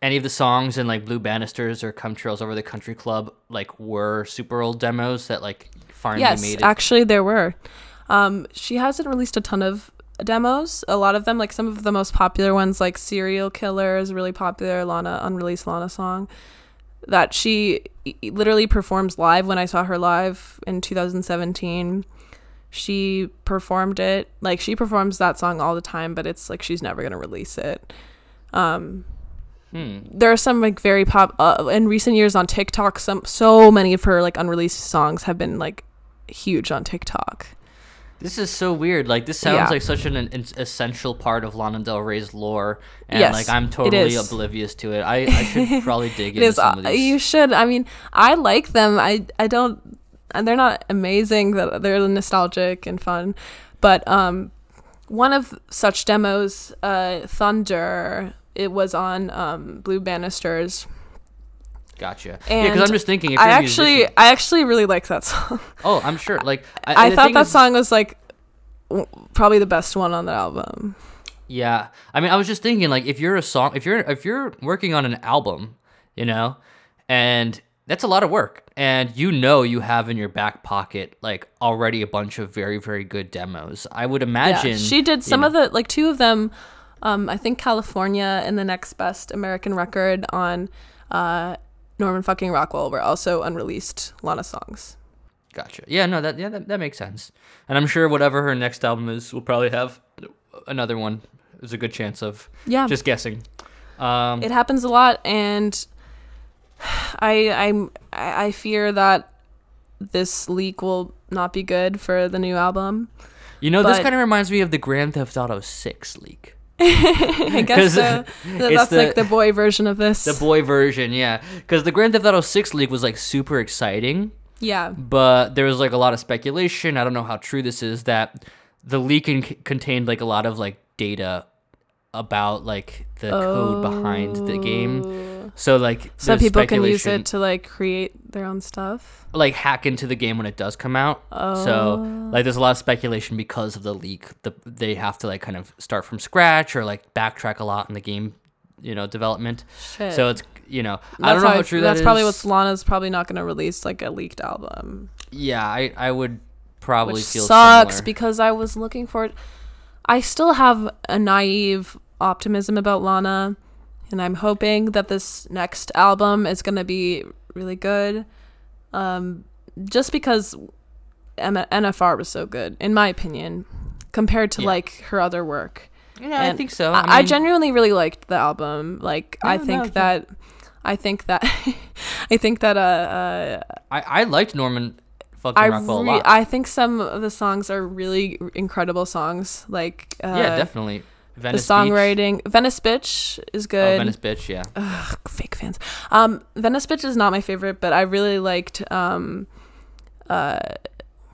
any of the songs in like Blue Banisters or Chemtrails Over the Country Club like were super old demos that like finally yes, made it? actually there were. Um, she hasn't released a ton of demos. A lot of them, like some of the most popular ones, like Serial Killer is really popular Lana unreleased Lana song that she literally performs live. When I saw her live in 2017, she performed it. Like she performs that song all the time, but it's like she's never gonna release it. Um, Hmm. there are some like very pop uh, in recent years on TikTok. Some so many of her like unreleased songs have been like huge on TikTok. This is so weird. Like this sounds Yeah. like such an, an essential part of Lana Del Rey's lore, and Yes, like I'm totally oblivious to it. I, I should probably dig into is. some of Uh, these. you should. I mean, I like them. I I don't. And they're not amazing. That they're nostalgic and fun, but um, one of such demos, uh, Thunder. It was on um Blue Banisters. Gotcha. yeah, because I'm just thinking. If I actually, musician- I actually really like that song. oh, I'm sure. Like I, and the thought that is- song was like probably the best one on the album. Yeah, I mean, I was just thinking, like, if you're a song, if you're if you're working on an album, you know, and that's a lot of work, and you know you have in your back pocket like already a bunch of very very good demos. I would imagine yeah, she did some know- of the like two of them. Um, I think California and the next best American record on uh, Norman fucking Rockwell were also unreleased Lana songs. Gotcha. Yeah, no, that yeah, that, that makes sense. And I'm sure whatever her next album is, we'll probably have another one. There's a good chance of Yeah, just guessing. Um, it happens a lot, and I I'm I I fear that this leak will not be good for the new album. you know, this kind of reminds me of the Grand Theft Auto Six leak. I guess so. That's the- like the boy version of this. The boy version, yeah, because the Grand Theft Auto Six leak was like super exciting, yeah, but there was like a lot of speculation. I don't know how true this is that the leak con- contained like a lot of like data about like the code behind the game. Oh. So like So there's people can use it to like create their own stuff. like hack into the game when it does come out. So oh. like there's a lot of speculation because of the leak. The they have to like kind of start from scratch or like backtrack a lot in the game, you know, development. Shit. So it's you know I That's don't know how how true That's that probably is. what's Lana's probably not going to release like a leaked album, Yeah, I I would probably which feel sucks similar. because I was looking for it. I still have a naive optimism about Lana, and I'm hoping that this next album is going to be really good. Um, just because M- NFR was so good, in my opinion, compared to Yeah. like her other work. yeah, I think so. I, I genuinely really liked the album. Like I Yeah, think that I think that I think that uh, uh I I liked Norman fucking I Rockwell re- a lot. I think some of the songs are really incredible songs. Like uh, yeah, definitely. The Venice Beach. songwriting. Venice Bitch is good. Oh, good. Venice Bitch, yeah. Ugh, fake fans. Um, Venice Bitch is not my favorite, but I really liked um, uh,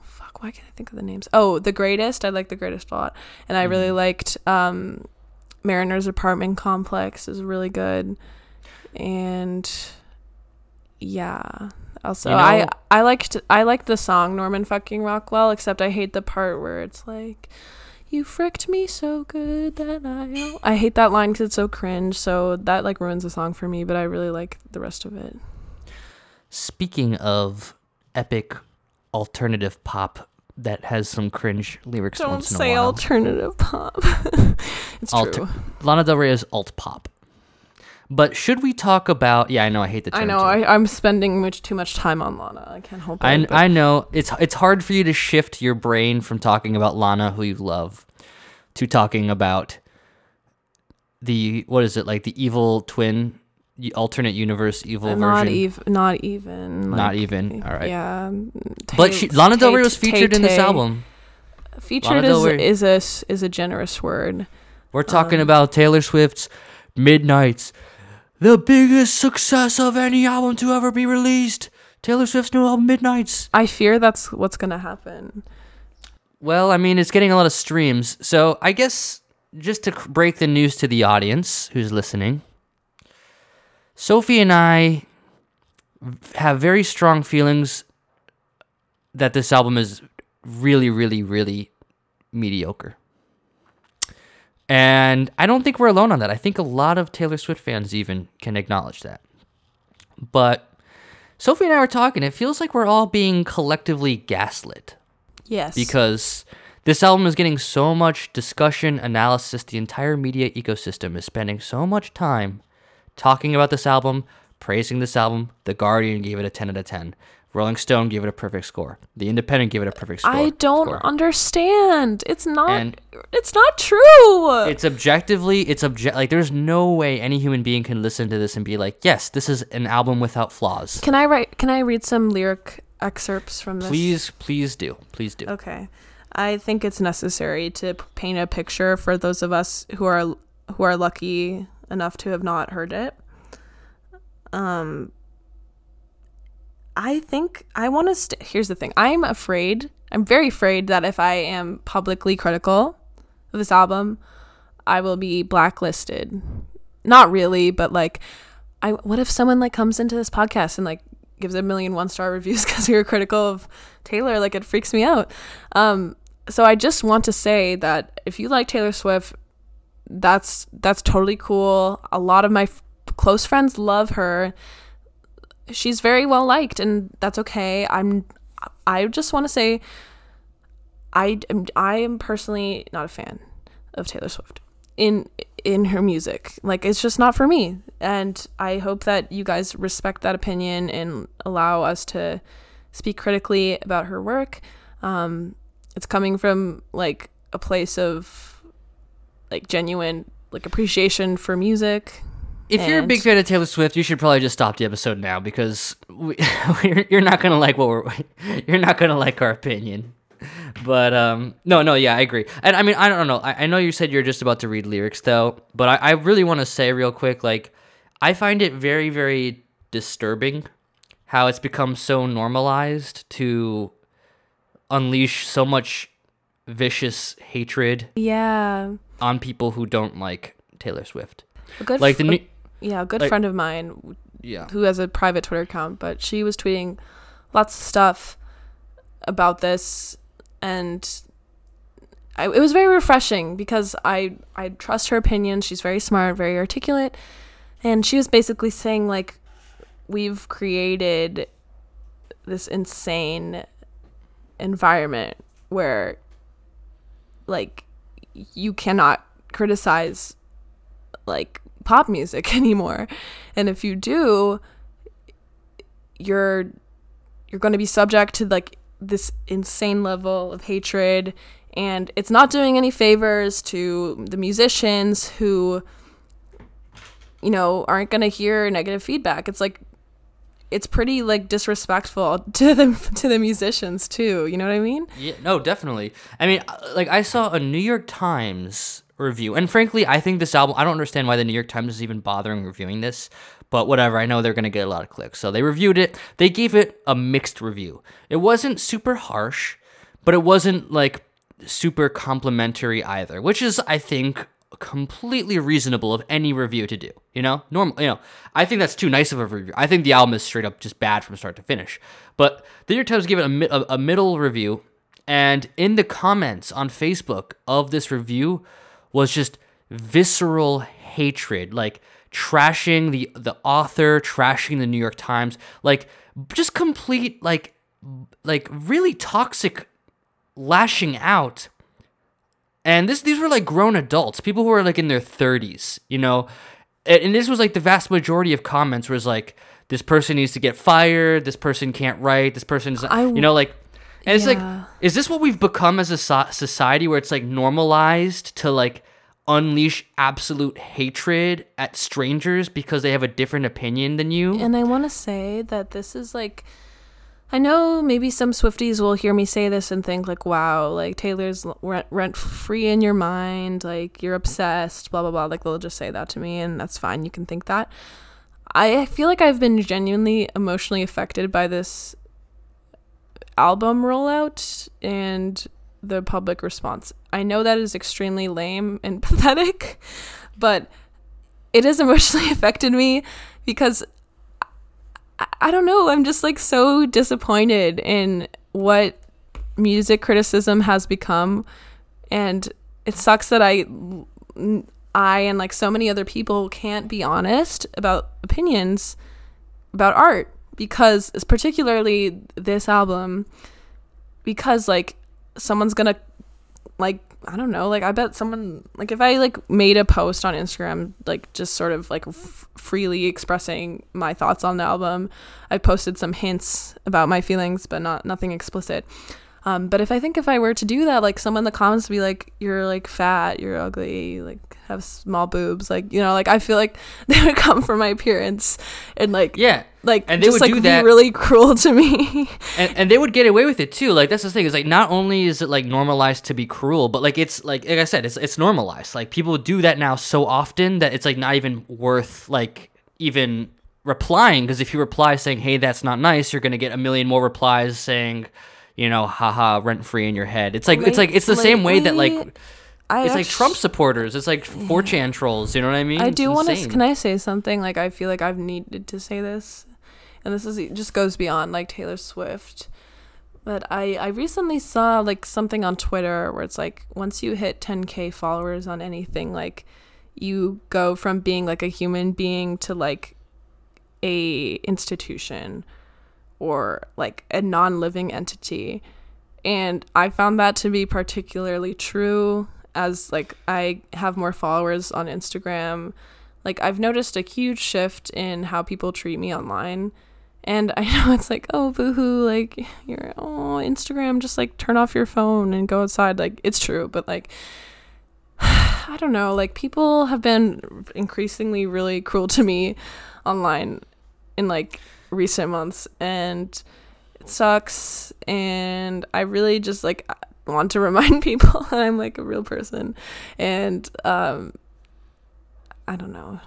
fuck. Why can't I think of the names? Oh, the greatest. I like the greatest a lot, and I really Mhm. liked um, Mariner's Apartment Complex is really good, and yeah. Also, You know- I I liked I liked the song Norman fucking Rockwell, except I hate the part where it's like. You fricked me so good that I I hate that line because it's so cringe. So that like ruins the song for me. But I really like the rest of it. Speaking of epic alternative pop that has some cringe lyrics Don't once in a say while. alternative pop. it's Alter- true. Lana Del Rey is alt pop. But should we talk about? Yeah, I know I hate the term. I know. I, I'm spending much too much time on Lana. I can't help it. I, I know it's it's hard for you to shift your brain from talking about Lana, who you love, to talking about the what is it like the evil twin, alternate universe evil I'm not version. even. Not even. Not even. All right. Yeah. But she, Lana Del Rey was featured in this album. Featured is is a is a generous word. We're talking Um, about Taylor Swift's Midnights, the biggest success of any album to ever be released. Taylor Swift's new album Midnights. I fear that's what's gonna happen. Well, I mean, it's getting a lot of streams. So I guess just to break the news to the audience who's listening, Sophie and I have very strong feelings that this album is really, really, really mediocre. And I don't think we're alone on that. I think a lot of Taylor Swift fans even can acknowledge that. But Sophie and I were talking, it feels like we're all being collectively gaslit Yes. because this album is getting so much discussion, analysis. The entire media ecosystem is spending so much time talking about this album, praising this album. The Guardian gave it a 10 out of 10. Rolling Stone gave it a perfect score. The Independent gave it a perfect score. I don't score. understand. It's not. And- it's not true. It's objectively, it's object like there's no way any human being can listen to this and be like, yes, this is an album without flaws. can I write? Can I read some lyric excerpts from this? Please, please do, please do. Okay. I think it's necessary to paint a picture for those of us who are who are lucky enough to have not heard it. Um I think I want to st- here's the thing. I'm afraid. I'm very afraid that if I am publicly critical of this album, I will be blacklisted. Not really, but like I what if someone like comes into this podcast and like gives a million one star reviews because you're critical of Taylor? Like it freaks me out. Um, so I just want to say that if you like Taylor Swift, that's that's totally cool. A lot of my f- close friends love her. She's very well liked, and that's okay. I'm. I just want to say, I am. I am personally not a fan of Taylor Swift in in her music. Like it's just not for me. And I hope that you guys respect that opinion and allow us to speak critically about her work. Um, it's coming from like a place of like genuine like appreciation for music. If you're a big fan of Taylor Swift, you should probably just stop the episode now because we, you're, you're not gonna like what we're you're not gonna like our opinion. But um, no, no, yeah, I agree. And I mean, I don't know. I, I know you said you're just about to read lyrics though, but I, I really want to say real quick, like, I find it very, very disturbing how it's become so normalized to unleash so much vicious hatred Yeah. on people who don't like Taylor Swift. Good Like the new, yeah, a good like- friend of mine yeah. who has a private Twitter account, but she was tweeting lots of stuff about this, and I, it was very refreshing because I I trust her opinion. She's very smart, very articulate, and she was basically saying like we've created this insane environment where like you cannot criticize like pop music anymore. And if you do you're you're going to be subject to like this insane level of hatred. And it's not doing any favors to the musicians who you know aren't going to hear negative feedback. It's like it's pretty like disrespectful to the to the musicians too. You know what i mean? Yeah, no, definitely. I mean, uh, like I saw a New York Times review, and frankly, I think this album. I don't understand why the New York Times is even bothering reviewing this, but whatever. I know they're gonna get a lot of clicks, so they reviewed it. They gave it a mixed review. It wasn't super harsh, but it wasn't like super complimentary either, which is, I think, completely reasonable of any review to do. You know, normal. You know, I think that's too nice of a review. I think the album is straight up just bad from start to finish. But the New York Times gave it a, a middle review, and in the comments on Facebook of this review was just visceral hatred, like trashing the the author, trashing the New York Times, like just complete like like really toxic lashing out. And this these were like grown adults people who were like in their 30s you know? And, and this was like the vast majority of comments was like this person needs to get fired this person can't write this person's I- you know like and it's Yeah. like is this what we've become as a so- society where it's like normalized to like unleash absolute hatred at strangers because they have a different opinion than you And I want to say that this is like, I know maybe some Swifties will hear me say this and think like, wow, like Taylor's rent, rent free in your mind, like you're obsessed, blah, blah, blah. Like they'll just say that to me and that's fine. You can think that. I feel like I've been genuinely emotionally affected by this album rollout and the public response. I know that is extremely lame and pathetic, but it has emotionally affected me because I- I don't know. I'm just like so disappointed in what music criticism has become. And it sucks that I I and like so many other people can't be honest about opinions about art because it's particularly this album because like someone's gonna like I don't know like I bet someone like if I like made a post on Instagram like just sort of like f- freely expressing my thoughts on the album I posted some hints about my feelings but not nothing explicit um, but if I think if I were to do that, like someone in the comments would be like, "You're like fat, you're ugly, like have small boobs," like you know, like I feel like they would come for my appearance and like Yeah. like And they just would like do be that- really cruel to me. and, and they would get away with it too. Like that's the thing is like not only is it like normalized to be cruel, but like it's like like I said, it's it's normalized. Like people do that now so often that it's like not even worth like even replying because if you reply saying hey that's not nice, you're gonna get a million more replies saying, you know, haha rent free in your head. It's like it's like it's the same way that like I it's like Trump supporters. It's like 4chan trolls. You know what I mean? I do want to. Can I say something? Like I feel like I've needed to say this, and this is just goes beyond like Taylor Swift. But I I recently saw like something on Twitter where it's like once you hit 10k followers on anything, like you go from being like a human being to like a institution or like a non-living entity. And i found that to be particularly true as like i have more followers on instagram. Like i've noticed a huge shift in how people treat me online. And i know it's like oh boohoo like you're oh instagram just like turn off your phone and go outside. Like it's true but like i don't know. Like people have been increasingly really cruel to me online in like recent months and it sucks and i really just like want to remind people that i'm like a real person and um i don't know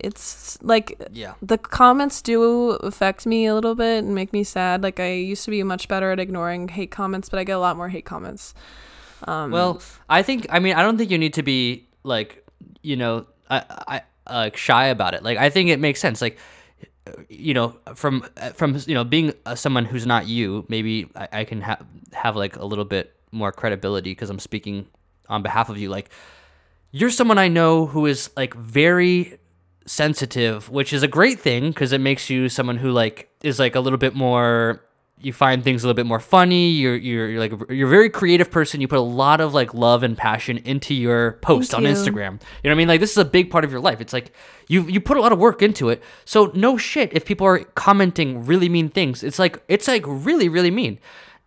it's like Yeah. the comments do affect me a little bit and make me sad like i used to be much better at ignoring hate comments but i get a lot more hate comments um Well, I think I mean I don't think you need to be like you know I I like shy about it. Like I think it makes sense. Like you know from from you know being uh, someone who's not you, maybe I, I can have have like a little bit more credibility because I'm speaking on behalf of you. Like you're someone I know who is like very sensitive, which is a great thing because it makes you someone who like is like a little bit more. You find things a little bit more funny. You're you're, you're like you're a very creative person. You put a lot of like love and passion into your post Thank on you. Instagram. You know what I mean? Like this is a big part of your life. It's like you you put a lot of work into it. So no shit if people are commenting really mean things. It's like it's like really really mean.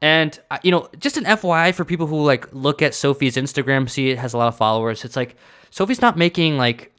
And uh, you know, just an FYI for people who like look at Sophie's Instagram, see it has a lot of followers. It's like Sophie's not making like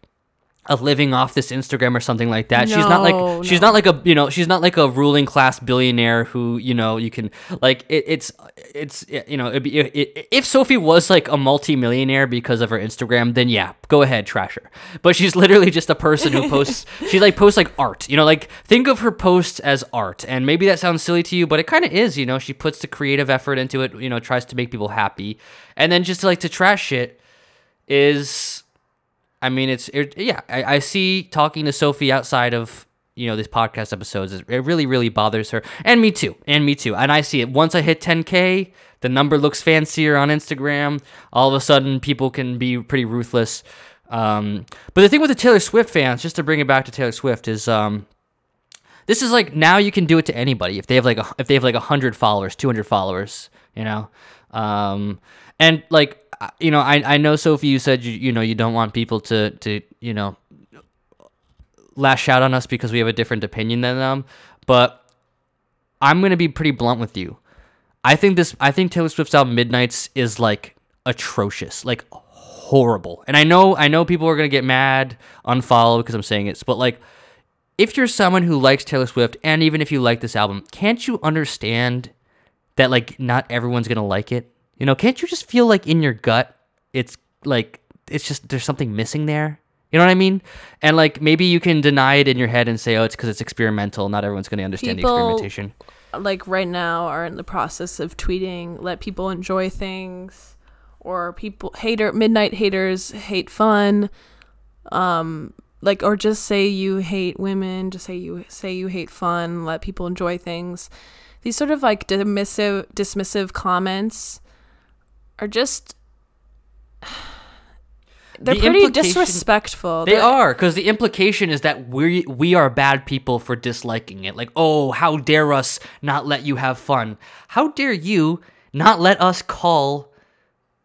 a living off this Instagram or something like that. she's not like No, she's no. not like a you know she's not like a ruling class billionaire who you know you can like it, it's it's you know it'd be, it, if Sophie was like a multimillionaire because of her Instagram then yeah go ahead trash her but she's literally just a person who posts she like posts like art you know like think of her posts as art and maybe that sounds silly to you but it kind of is you know she puts the creative effort into it you know tries to make people happy and then just like to trash shit is I mean, it's it, yeah. I, I see talking to Sophie outside of you know these podcast episodes. It really, really bothers her, and me too, and me too. And I see it once I hit 10k, the number looks fancier on Instagram. All of a sudden, people can be pretty ruthless. Um, but the thing with the Taylor Swift fans, just to bring it back to Taylor Swift, is um, this is like now you can do it to anybody if they have like a, if they have like 100 followers 200 followers you know um and like you know i i know sophie you said you, you know you don't want people to to you know lash out on us because we have a different opinion than them but i'm gonna be pretty blunt with you i think this i think taylor swift's album midnights is like atrocious like horrible and i know i know people are gonna get mad unfollow because i'm saying it but like if you're someone who likes Taylor Swift and even if you like this album, can't you understand that like not everyone's to like it? You know, can't you just feel like in your gut it's like it's just there's something missing there? You know what I mean? And like maybe you can deny it in your head and say, "Oh, it's cuz it's experimental. Not everyone's going to understand People- the experimentation." like right now are in the process of tweeting let people enjoy things or people hater midnight haters hate fun um like or just say you hate women just say you say you hate fun let people enjoy things these sort of like dismissive dismissive comments are just they're the pretty disrespectful. They They're- are because the implication is that we we are bad people for disliking it. Like, oh, how dare us not let you have fun? How dare you not let us call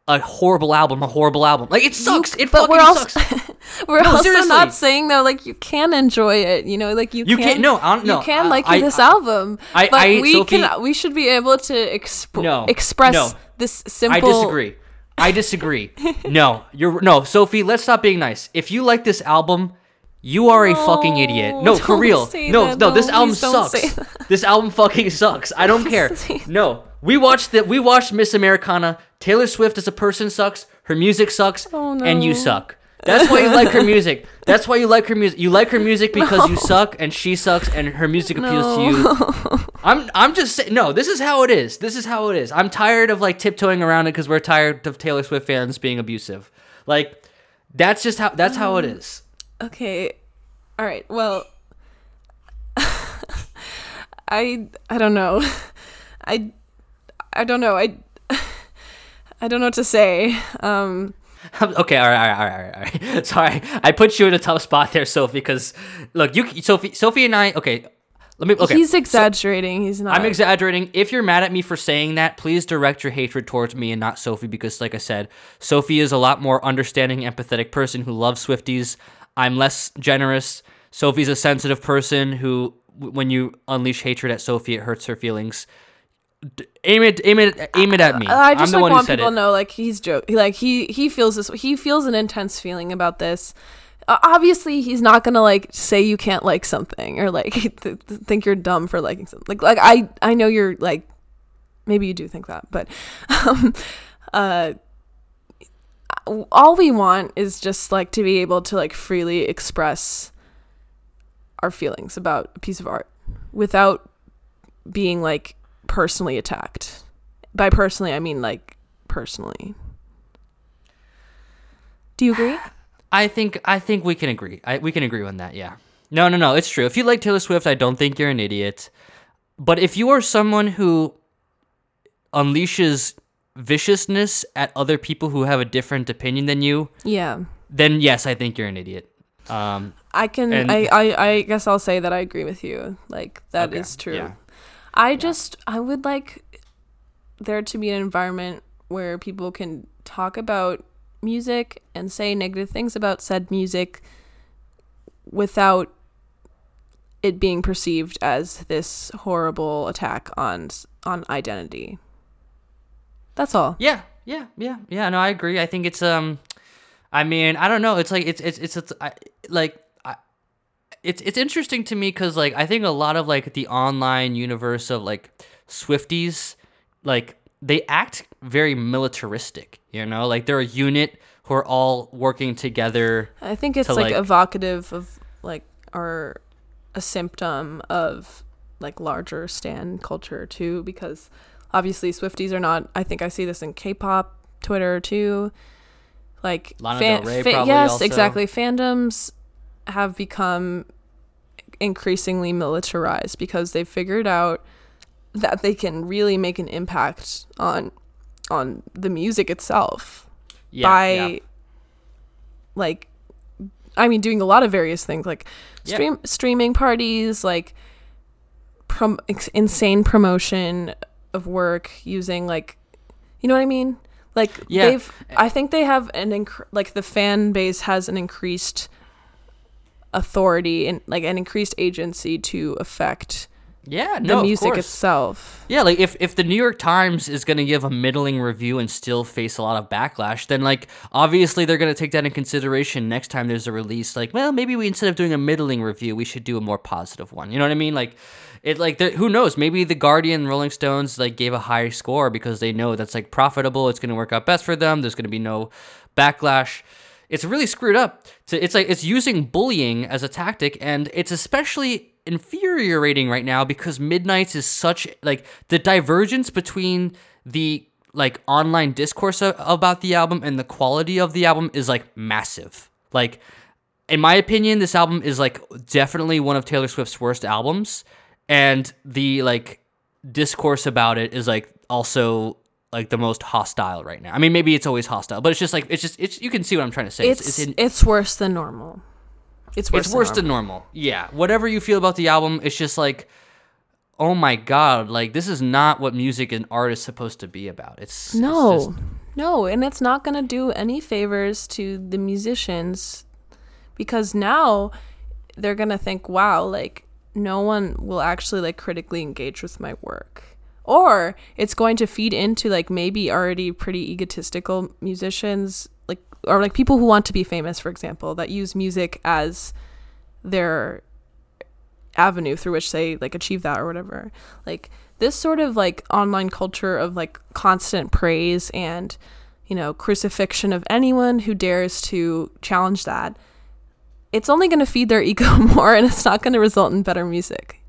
a horrible album a horrible album? Like, it sucks. it but fucking we're also sucks. we're No, also seriously. not saying though like you can enjoy it. You know, like you, You can. can't- no, I don't- no, You can like I- this I- album, I- but we Sophie- can. We should be able to exp- No, express no. This simple. I disagree. I disagree. no, you're no, Sophie. Let's stop being nice. If you like this album, you are a fucking idiot. No, for real. No, that. no, No, this album please don't say sucks. This album fucking sucks. I don't care. No, we watched that. We watched Miss Americana. Taylor Swift as a person sucks. Her music sucks, Oh, and you suck. That's why you like her music. That's why you like her music. You like her music because you suck and she sucks and her music appeals to you. I'm I'm just saying no, this is how it is. This is how it is. I'm tired of like tiptoeing around it cuz we're tired of Taylor Swift fans being abusive. Like that's just how that's how it is. Okay. All right. Well, I I don't know. I I don't know. I I don't know what to say. Um okay, all right, all right, all right, all right. Sorry. I put you in a tough spot there, Sophie, cuz look, you Sophie Sophie and I, okay, let me okay. he's exaggerating. he's not. I'm exaggerating. If you're mad at me for saying that, please direct your hatred towards me and not Sophie because, like I said, Sophie is a lot more understanding, empathetic person who loves Swifties. I'm less generous. Sophie's a sensitive person who, when you unleash hatred at Sophie, it hurts her feelings. D- aim it, aim it, aim it at me. I I'm just the like one who want said people it. to know like he's joke like he he feels this he feels an intense feeling about this. Obviously, he's not gonna like say you can't like something or like th- th- think you're dumb for liking something. Like like I I know you're like maybe you do think that, but um, uh, all we want is just like to be able to like freely express our feelings about a piece of art without being like personally attacked. By personally, I mean like personally. Do you agree? I think I think we can agree. I, we can agree on that. Yeah. No, no, no. It's true. If you like Taylor Swift, I don't think you're an idiot. But if you are someone who unleashes viciousness at other people who have a different opinion than you, Yeah. then yes, I think you're an idiot. Um, I can And- I, I I guess I'll say that I agree with you. Like that is Okay, true. yeah. I just I would like there to be an environment where people can talk about music and say negative things about said music without it being perceived as this horrible attack on on identity. That's all. yeah, yeah, yeah, yeah. No, I agree. I think it's um, I mean, I don't know. It's like it's it's it's, it's I, like. I, it's it's interesting to me because like I think a lot of like the online universe of like Swifties, like they act very militaristic. You know, like they're a unit who are all working together. I think it's to, like, like- evocative of like or a symptom of like larger stan culture too because obviously Swifties are not I think I see this in K-pop Twitter too like Lana Del Rey probably yes also. exactly fandoms have become increasingly militarized because they've figured out that they can really make an impact on on the music itself Yeah, by yeah. like I mean doing a lot of various things like Yeah. stream streaming parties like prom- insane promotion of work using like you know what I mean like Yeah. they've I think they have an inc- like the fan base has an increased authority and like an increased agency to affect yeah, the no, of music course. itself Yeah, like if, if the New York Times is gonna give a middling review and still face a lot of backlash, then like obviously they're gonna take that in consideration next time there's a release. Like, well, maybe we instead of doing a middling review, we should do a more positive one. You know what I mean? Like, it like there- who knows? Maybe the Guardian, Rolling Stones like gave a high score because they know that's like profitable. It's gonna work out best for them. There's gonna be no backlash. It's really screwed up. To, it's like it's using bullying as a tactic, and it's especially infuriating right now because Midnight's is such like the divergence between the like online discourse a- about the album and the quality of the album is like massive. Like in my opinion, this album is like definitely one of Taylor Swift's worst albums, and the like discourse about it is like also like the most hostile right now. I mean, maybe it's always hostile, but it's just like it's just it's you can see what I'm trying to say. It's in- it's worse than normal. It's worse. it's worse than normal. Yeah. Whatever you feel about the album, it's just like, oh my god, like this is not what music and art is supposed to be about. It's it's No, just- no, and it's not gonna do any favors to the musicians because now they're gonna think, wow, like no one will actually like critically engage with my work. Or it's going to feed into like maybe already pretty egotistical musicians, or like people who want to be famous, for example, that use music as their avenue through which they like achieve that or whatever. Like this sort of like online culture of like constant praise and you know crucifixion of anyone who dares to challenge that. It's only going to feed their ego more and it's not going to result in better music.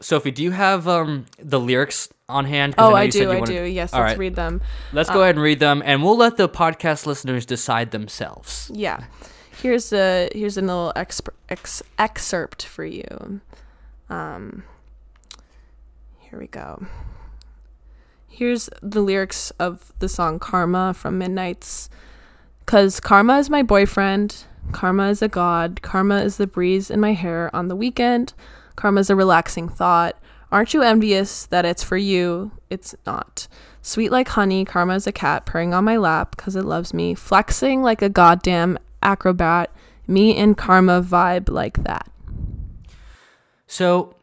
Sophie, do you have um the lyrics on hand? Oh, know I do. I wanted- do. Yes, All let's right. read them. Let's go ahead and read them, and we'll let the podcast listeners decide themselves. Yeah. Here's a here's a little exp- ex- excerpt for you. Um here we go. Here's the lyrics of the song Karma from Midnights cuz karma is my boyfriend, karma is a god, karma is the breeze in my hair on the weekend, karma is a relaxing thought. Aren't you envious that it's for you? It's not. Sweet like honey, karma is a cat purring on my lap because it loves me, flexing like a goddamn acrobat. Me and karma vibe like that. So,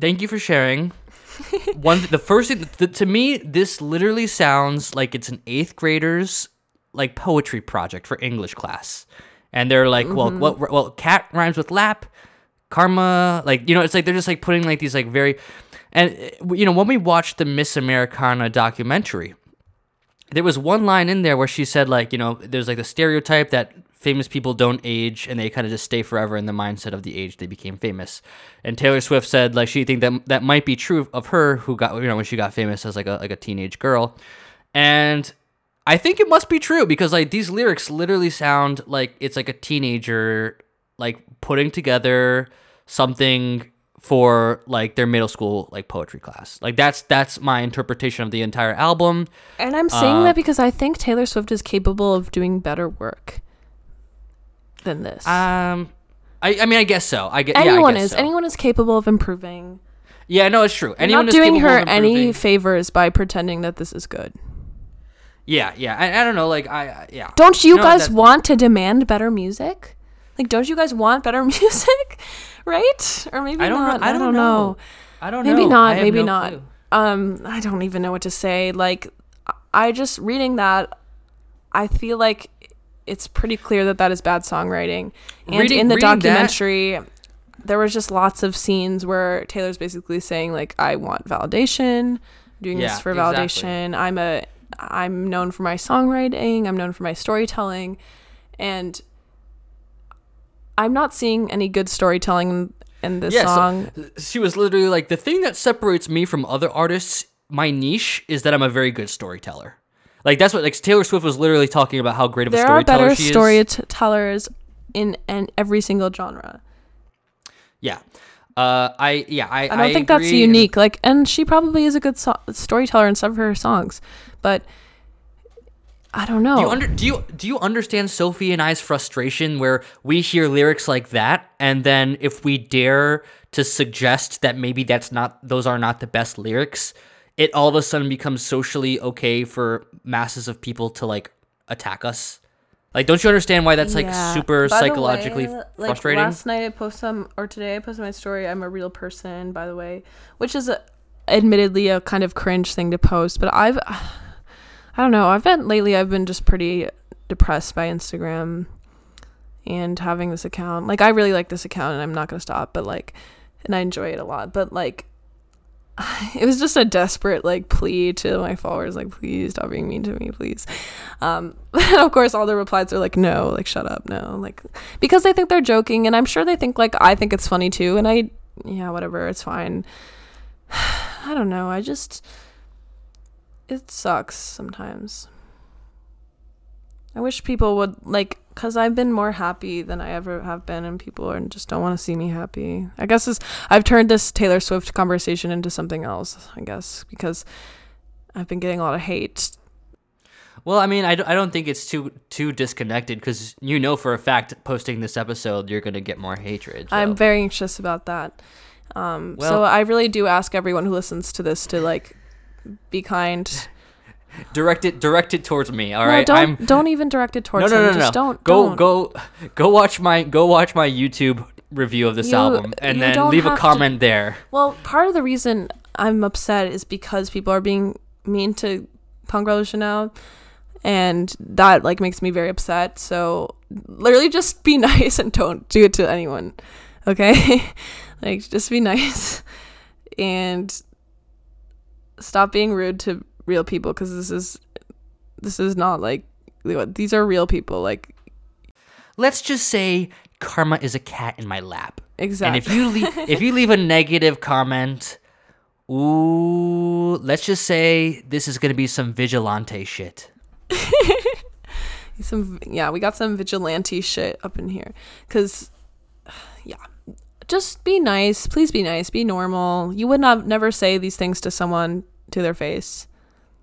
thank you for sharing. One, the first thing th- to me, this literally sounds like it's an eighth grader's like poetry project for English class, and they're like, well, Mm-hmm. what? Well, cat rhymes with lap, karma, like you know, it's like they're just like putting like these like very, and uh, you know, when we watched the Miss Americana documentary, there was one line in there where she said like you know there's like the stereotype that famous people don't age and they kind of just stay forever in the mindset of the age they became famous. And taylor swift said like she think that that might be true of her who got you know when she got famous as like a like a teenage girl. And i think it must be true because like these lyrics literally sound like it's like a teenager like putting together something for like their middle school like poetry class like that's that's my interpretation of the entire album And I'm saying Uh, that because I think Taylor Swift is capable of doing better work than this. Um, I, I mean, I guess so. I get yeah, I anyone guess is so. anyone is capable of improving. Yeah, no, it's true. Anyone not doing her any favors by pretending that this is good. Yeah, yeah. I, I don't know. Like, I, I yeah. Don't you No, guys want to demand better music? Like, don't you guys want better music? right? Or maybe I don't not. know. I don't, know. I don't Maybe know. not. Maybe no not. clue. Um, I don't even know what to say. Like, I just reading that, I feel like it's pretty clear that that is bad songwriting. And Reading- in the reading that- documentary, there was just lots of scenes where Taylor's basically saying like, "I want validation, doing Yeah, this for exactly. validation. I'm a, I'm known for my songwriting. I'm known for my storytelling, and." I'm not seeing any good storytelling in this Yeah, so- song. She was literally like, the thing that separates me from other artists, my niche, is that I'm a very good storyteller. Like that's what like Taylor Swift was literally talking about how great of a there are storyteller better she is. storytellers in in every single genre. Yeah. Uh, I yeah I I don't think that's unique. Like, and she probably is a good so- storyteller in some of her songs, but I don't know. Do you under do you do you understand Sophie and I's frustration where we hear lyrics like that and then if we dare to suggest that maybe that's not those are not the best lyrics, it all of a sudden becomes socially okay for masses of people to like attack us? Like don't you understand why that's like Yeah. super By psychologically way, f- like, frustrating? Last night I posted some, or today I posted my story. I'm a real person, by the way, which is a, admittedly a kind of cringe thing to post. But I've, I don't know. I've been lately. I've been just pretty depressed by Instagram and having this account. Like I really like this account, and I'm not gonna stop. But like, and I enjoy it a lot. But like, it was just a desperate like plea to my followers like please stop being mean to me please um and of course all the replies are like no like shut up no like because they think they're joking and i'm sure they think like i think it's funny too and i yeah whatever it's fine i don't know i just it sucks sometimes i wish people would like because i've been more happy than i ever have been and people are just don't want to see me happy i guess this i've turned this taylor swift conversation into something else i guess because I've been getting a lot of hate. Well, I mean, I, d- I don't think it's too too disconnected because you know for a fact posting this episode you're gonna get more hatred. so- I'm very anxious about that. Um, so I really do ask everyone who listens to this to like be kind. direct it direct it towards me. All no, right, don't I'm don't even direct it no towards no no him. no. Just no. don't go don't. go go watch my go watch my YouTube review of this You- album and then leave a have to- comment there. Well, part of the reason I'm upset is because people are being mean to Punk Revolution now, and that like makes me very upset. So literally, just be nice and don't do it to anyone. Okay, like just be nice and stop being rude to real people because this is this is not like these are real people. Like Let's just say karma is a cat in my lap. exactly. And if you leave if you leave a negative comment, ooh, let's just say this is gonna be some vigilante shit. some yeah we got some vigilante shit up in here because yeah just be nice please be nice be normal you would not never say these things to someone to their face.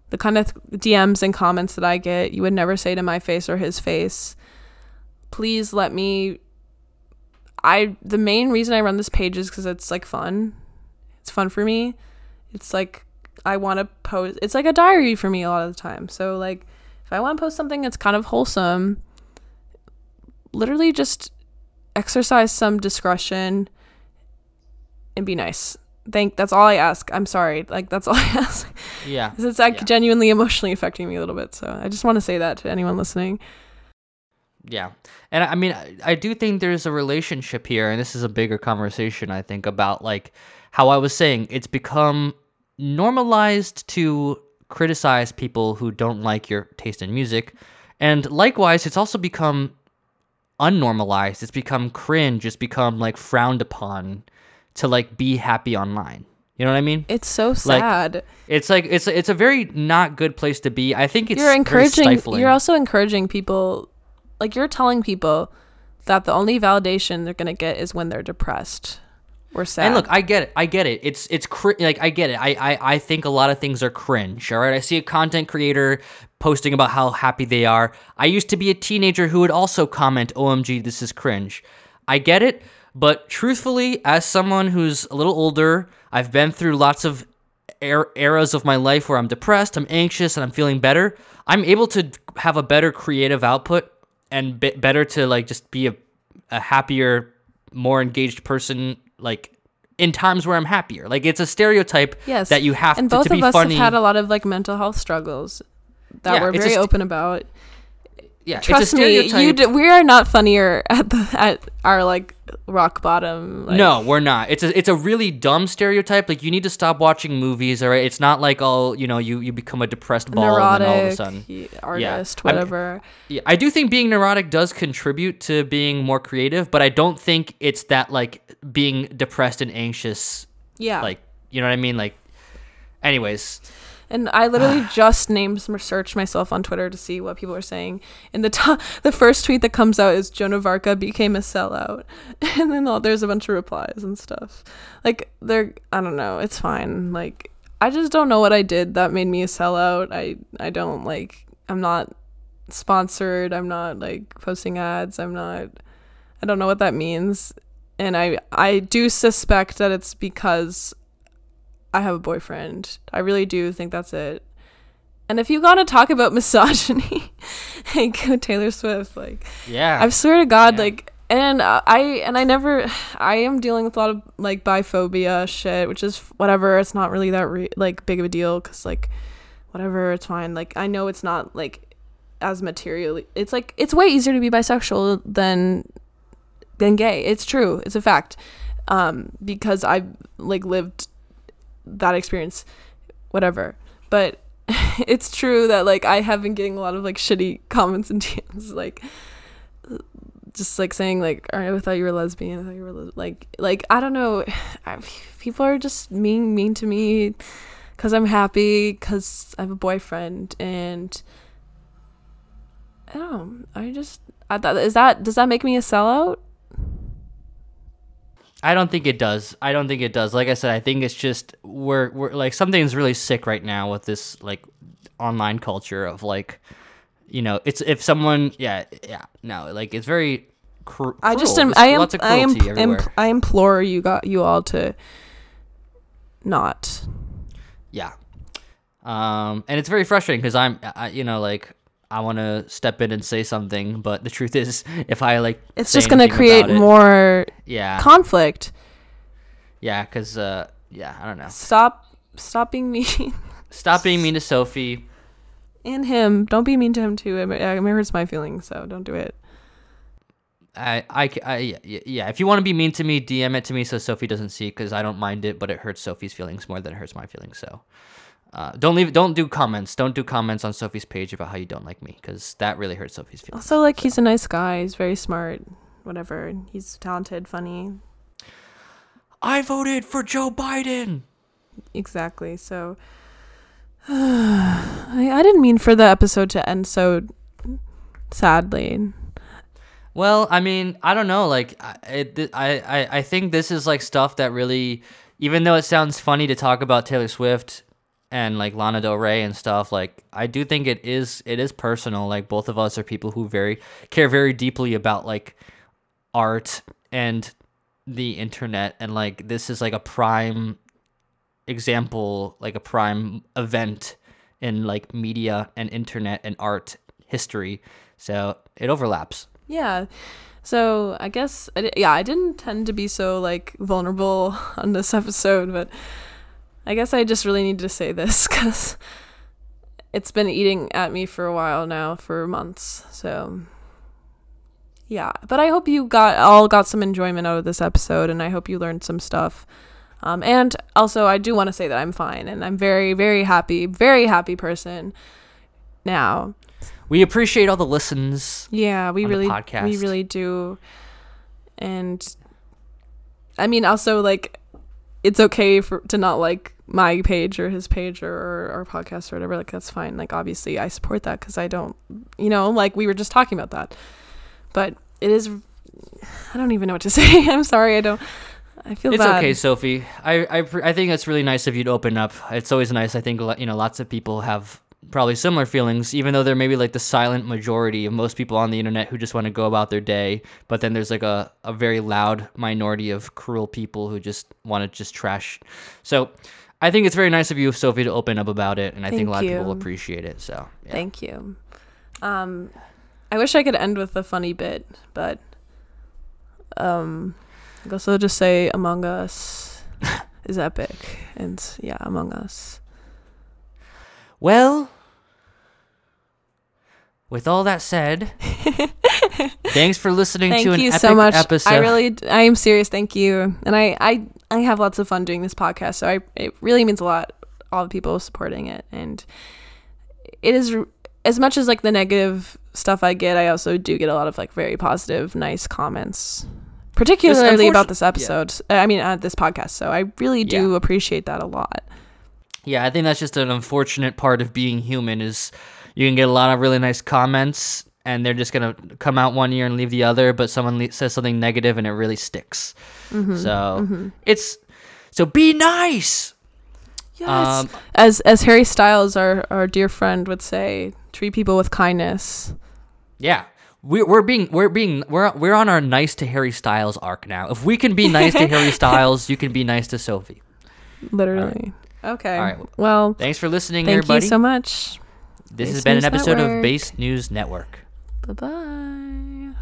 The kind of dms and comments that i get you would never say to my face or his face please let me i the main reason i run this page is because it's like fun. It's fun for me. It's like i want to post it's like a diary for me a lot of the time. So like if I want to post something that's kind of wholesome, literally just exercise some discretion and be nice. Thank that's all I ask. I'm sorry. Like that's all I ask. Yeah. it's like Yeah. genuinely emotionally affecting me a little bit. So I just want to say that to anyone listening. Yeah. And I mean, I, I do think there's a relationship here, and this is a bigger conversation, I think, about like how I was saying it's become normalized to criticize people who don't like your taste in music. And likewise, it's also become unnormalized. It's become cringe. It's become like frowned upon to like be happy online. You know what I mean? It's so sad. It's like it's it's a very not good place to be. I think it's you're encouraging stifling. you're also encouraging people like you're telling people that the only validation they're going to get is when they're depressed or sad. And look, I get it. I get it. It's it's cr- like I get it. I, I I think a lot of things are cringe. All right, I see a content creator posting about how happy they are. I used to be a teenager who would also comment, "OMG, this is cringe." I get it, but truthfully, as someone who's a little older, I've been through lots of er- eras of my life where I'm depressed, I'm anxious, and I'm feeling better. I'm able to have a better creative output and be- better to like just be a, a happier, more engaged person. Like in times where I'm happier. Like it's a stereotype yes. that you have and to, both to of us funny. have had a lot of like mental health struggles that Yeah, we're very just- open about. Yeah, it's Trust a me, you d- we are not funnier at the at our like rock bottom. Like, no, we're not. It's a it's a really dumb stereotype. Like you need to stop watching movies. All right, it's not like all you know. You you become a depressed ball and then all of a neurotic sudden. y- artist, I'm- whatever. Yeah, I do think being neurotic does contribute to being more creative, but I don't think it's that like being depressed and anxious. yeah, Like you know what I mean? Like, anyways, And I literally just named some search myself on Twitter to see what people are saying. And the top, the first tweet that comes out is Joan of Arca became a sellout, and then all, there's a bunch of replies and stuff. Like they're, I don't know, it's fine. Like I just don't know what I did that made me a sellout. I I don't like. I'm not sponsored. I'm not like posting ads. I'm not. I don't know what that means. And I I do suspect that it's because I have a boyfriend. I really do think that's it. And if you gotta talk about misogyny, like Taylor Swift, like yeah, I swear to God, Yeah. like, and I and I never, I am dealing with a lot of like biphobia shit, which is whatever. It's not really that re- like big of a deal because like, whatever, it's fine. Like I know it's not like as materially. It's like it's way easier to be bisexual than than gay. It's true. It's a fact. Um, because I've like lived that experience, whatever. But it's true that like I have been getting a lot of like shitty comments and DMs, like just like saying like, "All right, I thought you were lesbian. I thought you were les-. like like I don't know. People are just mean mean to me because I'm happy because I have a boyfriend and I don't know. I just I thought is that does that make me a sellout? I don't think it does. I don't think it does. Like I said, I think it's just we're we're like something's really sick right now with this like online culture of like you know it's if someone yeah yeah no like it's very cru- I just am. There's I am. I am. everywhere. I implore you got you all to not. Yeah. Um, and it's very frustrating because I'm, I, you know, like I want to step in and say something, but the truth is, if I like, It's just gonna create about it- more Yeah, conflict. yeah, because uh, yeah, I don't know. Stop. Stop being mean. Stop being mean to Sophie. and him. Don't be mean to him too. It, it hurts my feelings, so don't do it. I, I, I yeah, yeah. If you want to be mean to me, DM it to me so Sophie doesn't see, because I don't mind it, but it hurts Sophie's feelings more than it hurts my feelings. So, uh, don't leave, don't do comments, don't do comments on Sophie's page about how you don't like me, because that really hurts Sophie's feelings. Also, like he's a nice guy. He's very smart. Whatever. He's talented, funny. I voted for Joe Biden. Exactly. So I, I didn't mean for the episode to end so sadly. Well, I mean, I don't know. Like, I, I, I think this is like stuff that really, even though it sounds funny to talk about Taylor Swift and like Lana Del Rey and stuff, like I do think it is, it is personal. Like both of us are people who very care very deeply about like art and the internet, and like this is like a prime example, like a prime event in like media and internet and art history. So it overlaps. Yeah. So I guess yeah, I didn't tend to be so like vulnerable on this episode, but I guess I just really needed to say this cuz it's been eating at me for a while now, for months. So yeah, but I hope you got all got some enjoyment out of this episode and I hope you learned some stuff. Um, and also I do want to say that I'm fine and I'm very very happy, very happy person now. We appreciate all the listens. Yeah, we on the really we really do. And I mean also like it's okay for to not like my page or his page or, or our podcast or whatever like that's fine. Like obviously I support that cuz I don't you know, like we were just talking about that. But it is I don't even know what to say. I'm sorry. I don't I feel It's bad. okay, Sophie. I, I I think it's really nice of you to open up. It's always nice. I think you know lots of people have probably similar feelings, even though they're maybe like the silent majority of most people on the internet who just want to go about their day. But then there's like a, a very loud minority of cruel people who just want to just trash. So I think it's very nice of you, Sophie, to open up about it, and I think a lot of people will appreciate it. So yeah. Thank you. Um, I wish I could end with a funny bit, but um, I guess I'll just say Among Us is epic, and yeah, Among Us. Well, with all that said, thanks for listening Thank to an you epic so much. episode. I really, I am serious. Thank you, and I, I, I have lots of fun doing this podcast. So I, it really means a lot. All the people supporting it, and it is as much as like the negative stuff I get. I also do get a lot of like very positive, nice comments, particularly about this episode. I mean, uh, this podcast. So I really do appreciate that a lot. Yeah, I think that's just an unfortunate part of being human is you can get a lot of really nice comments and they're just going to come out one year and leave the other, but someone le- says something negative and it really sticks. Mm-hmm, so it's so be nice. Yes. Um, as as Harry Styles, our our dear friend, would say, treat people with kindness. Yeah. We, we're being we're being we're we're on our nice to Harry Styles arc now. If we can be nice to Harry Styles, you can be nice to Sophie. Literally. Okay. All right. Well, Thanks for listening, everybody. thank everybody. you so much. This Base has been an News episode of Base News Network. Bye bye.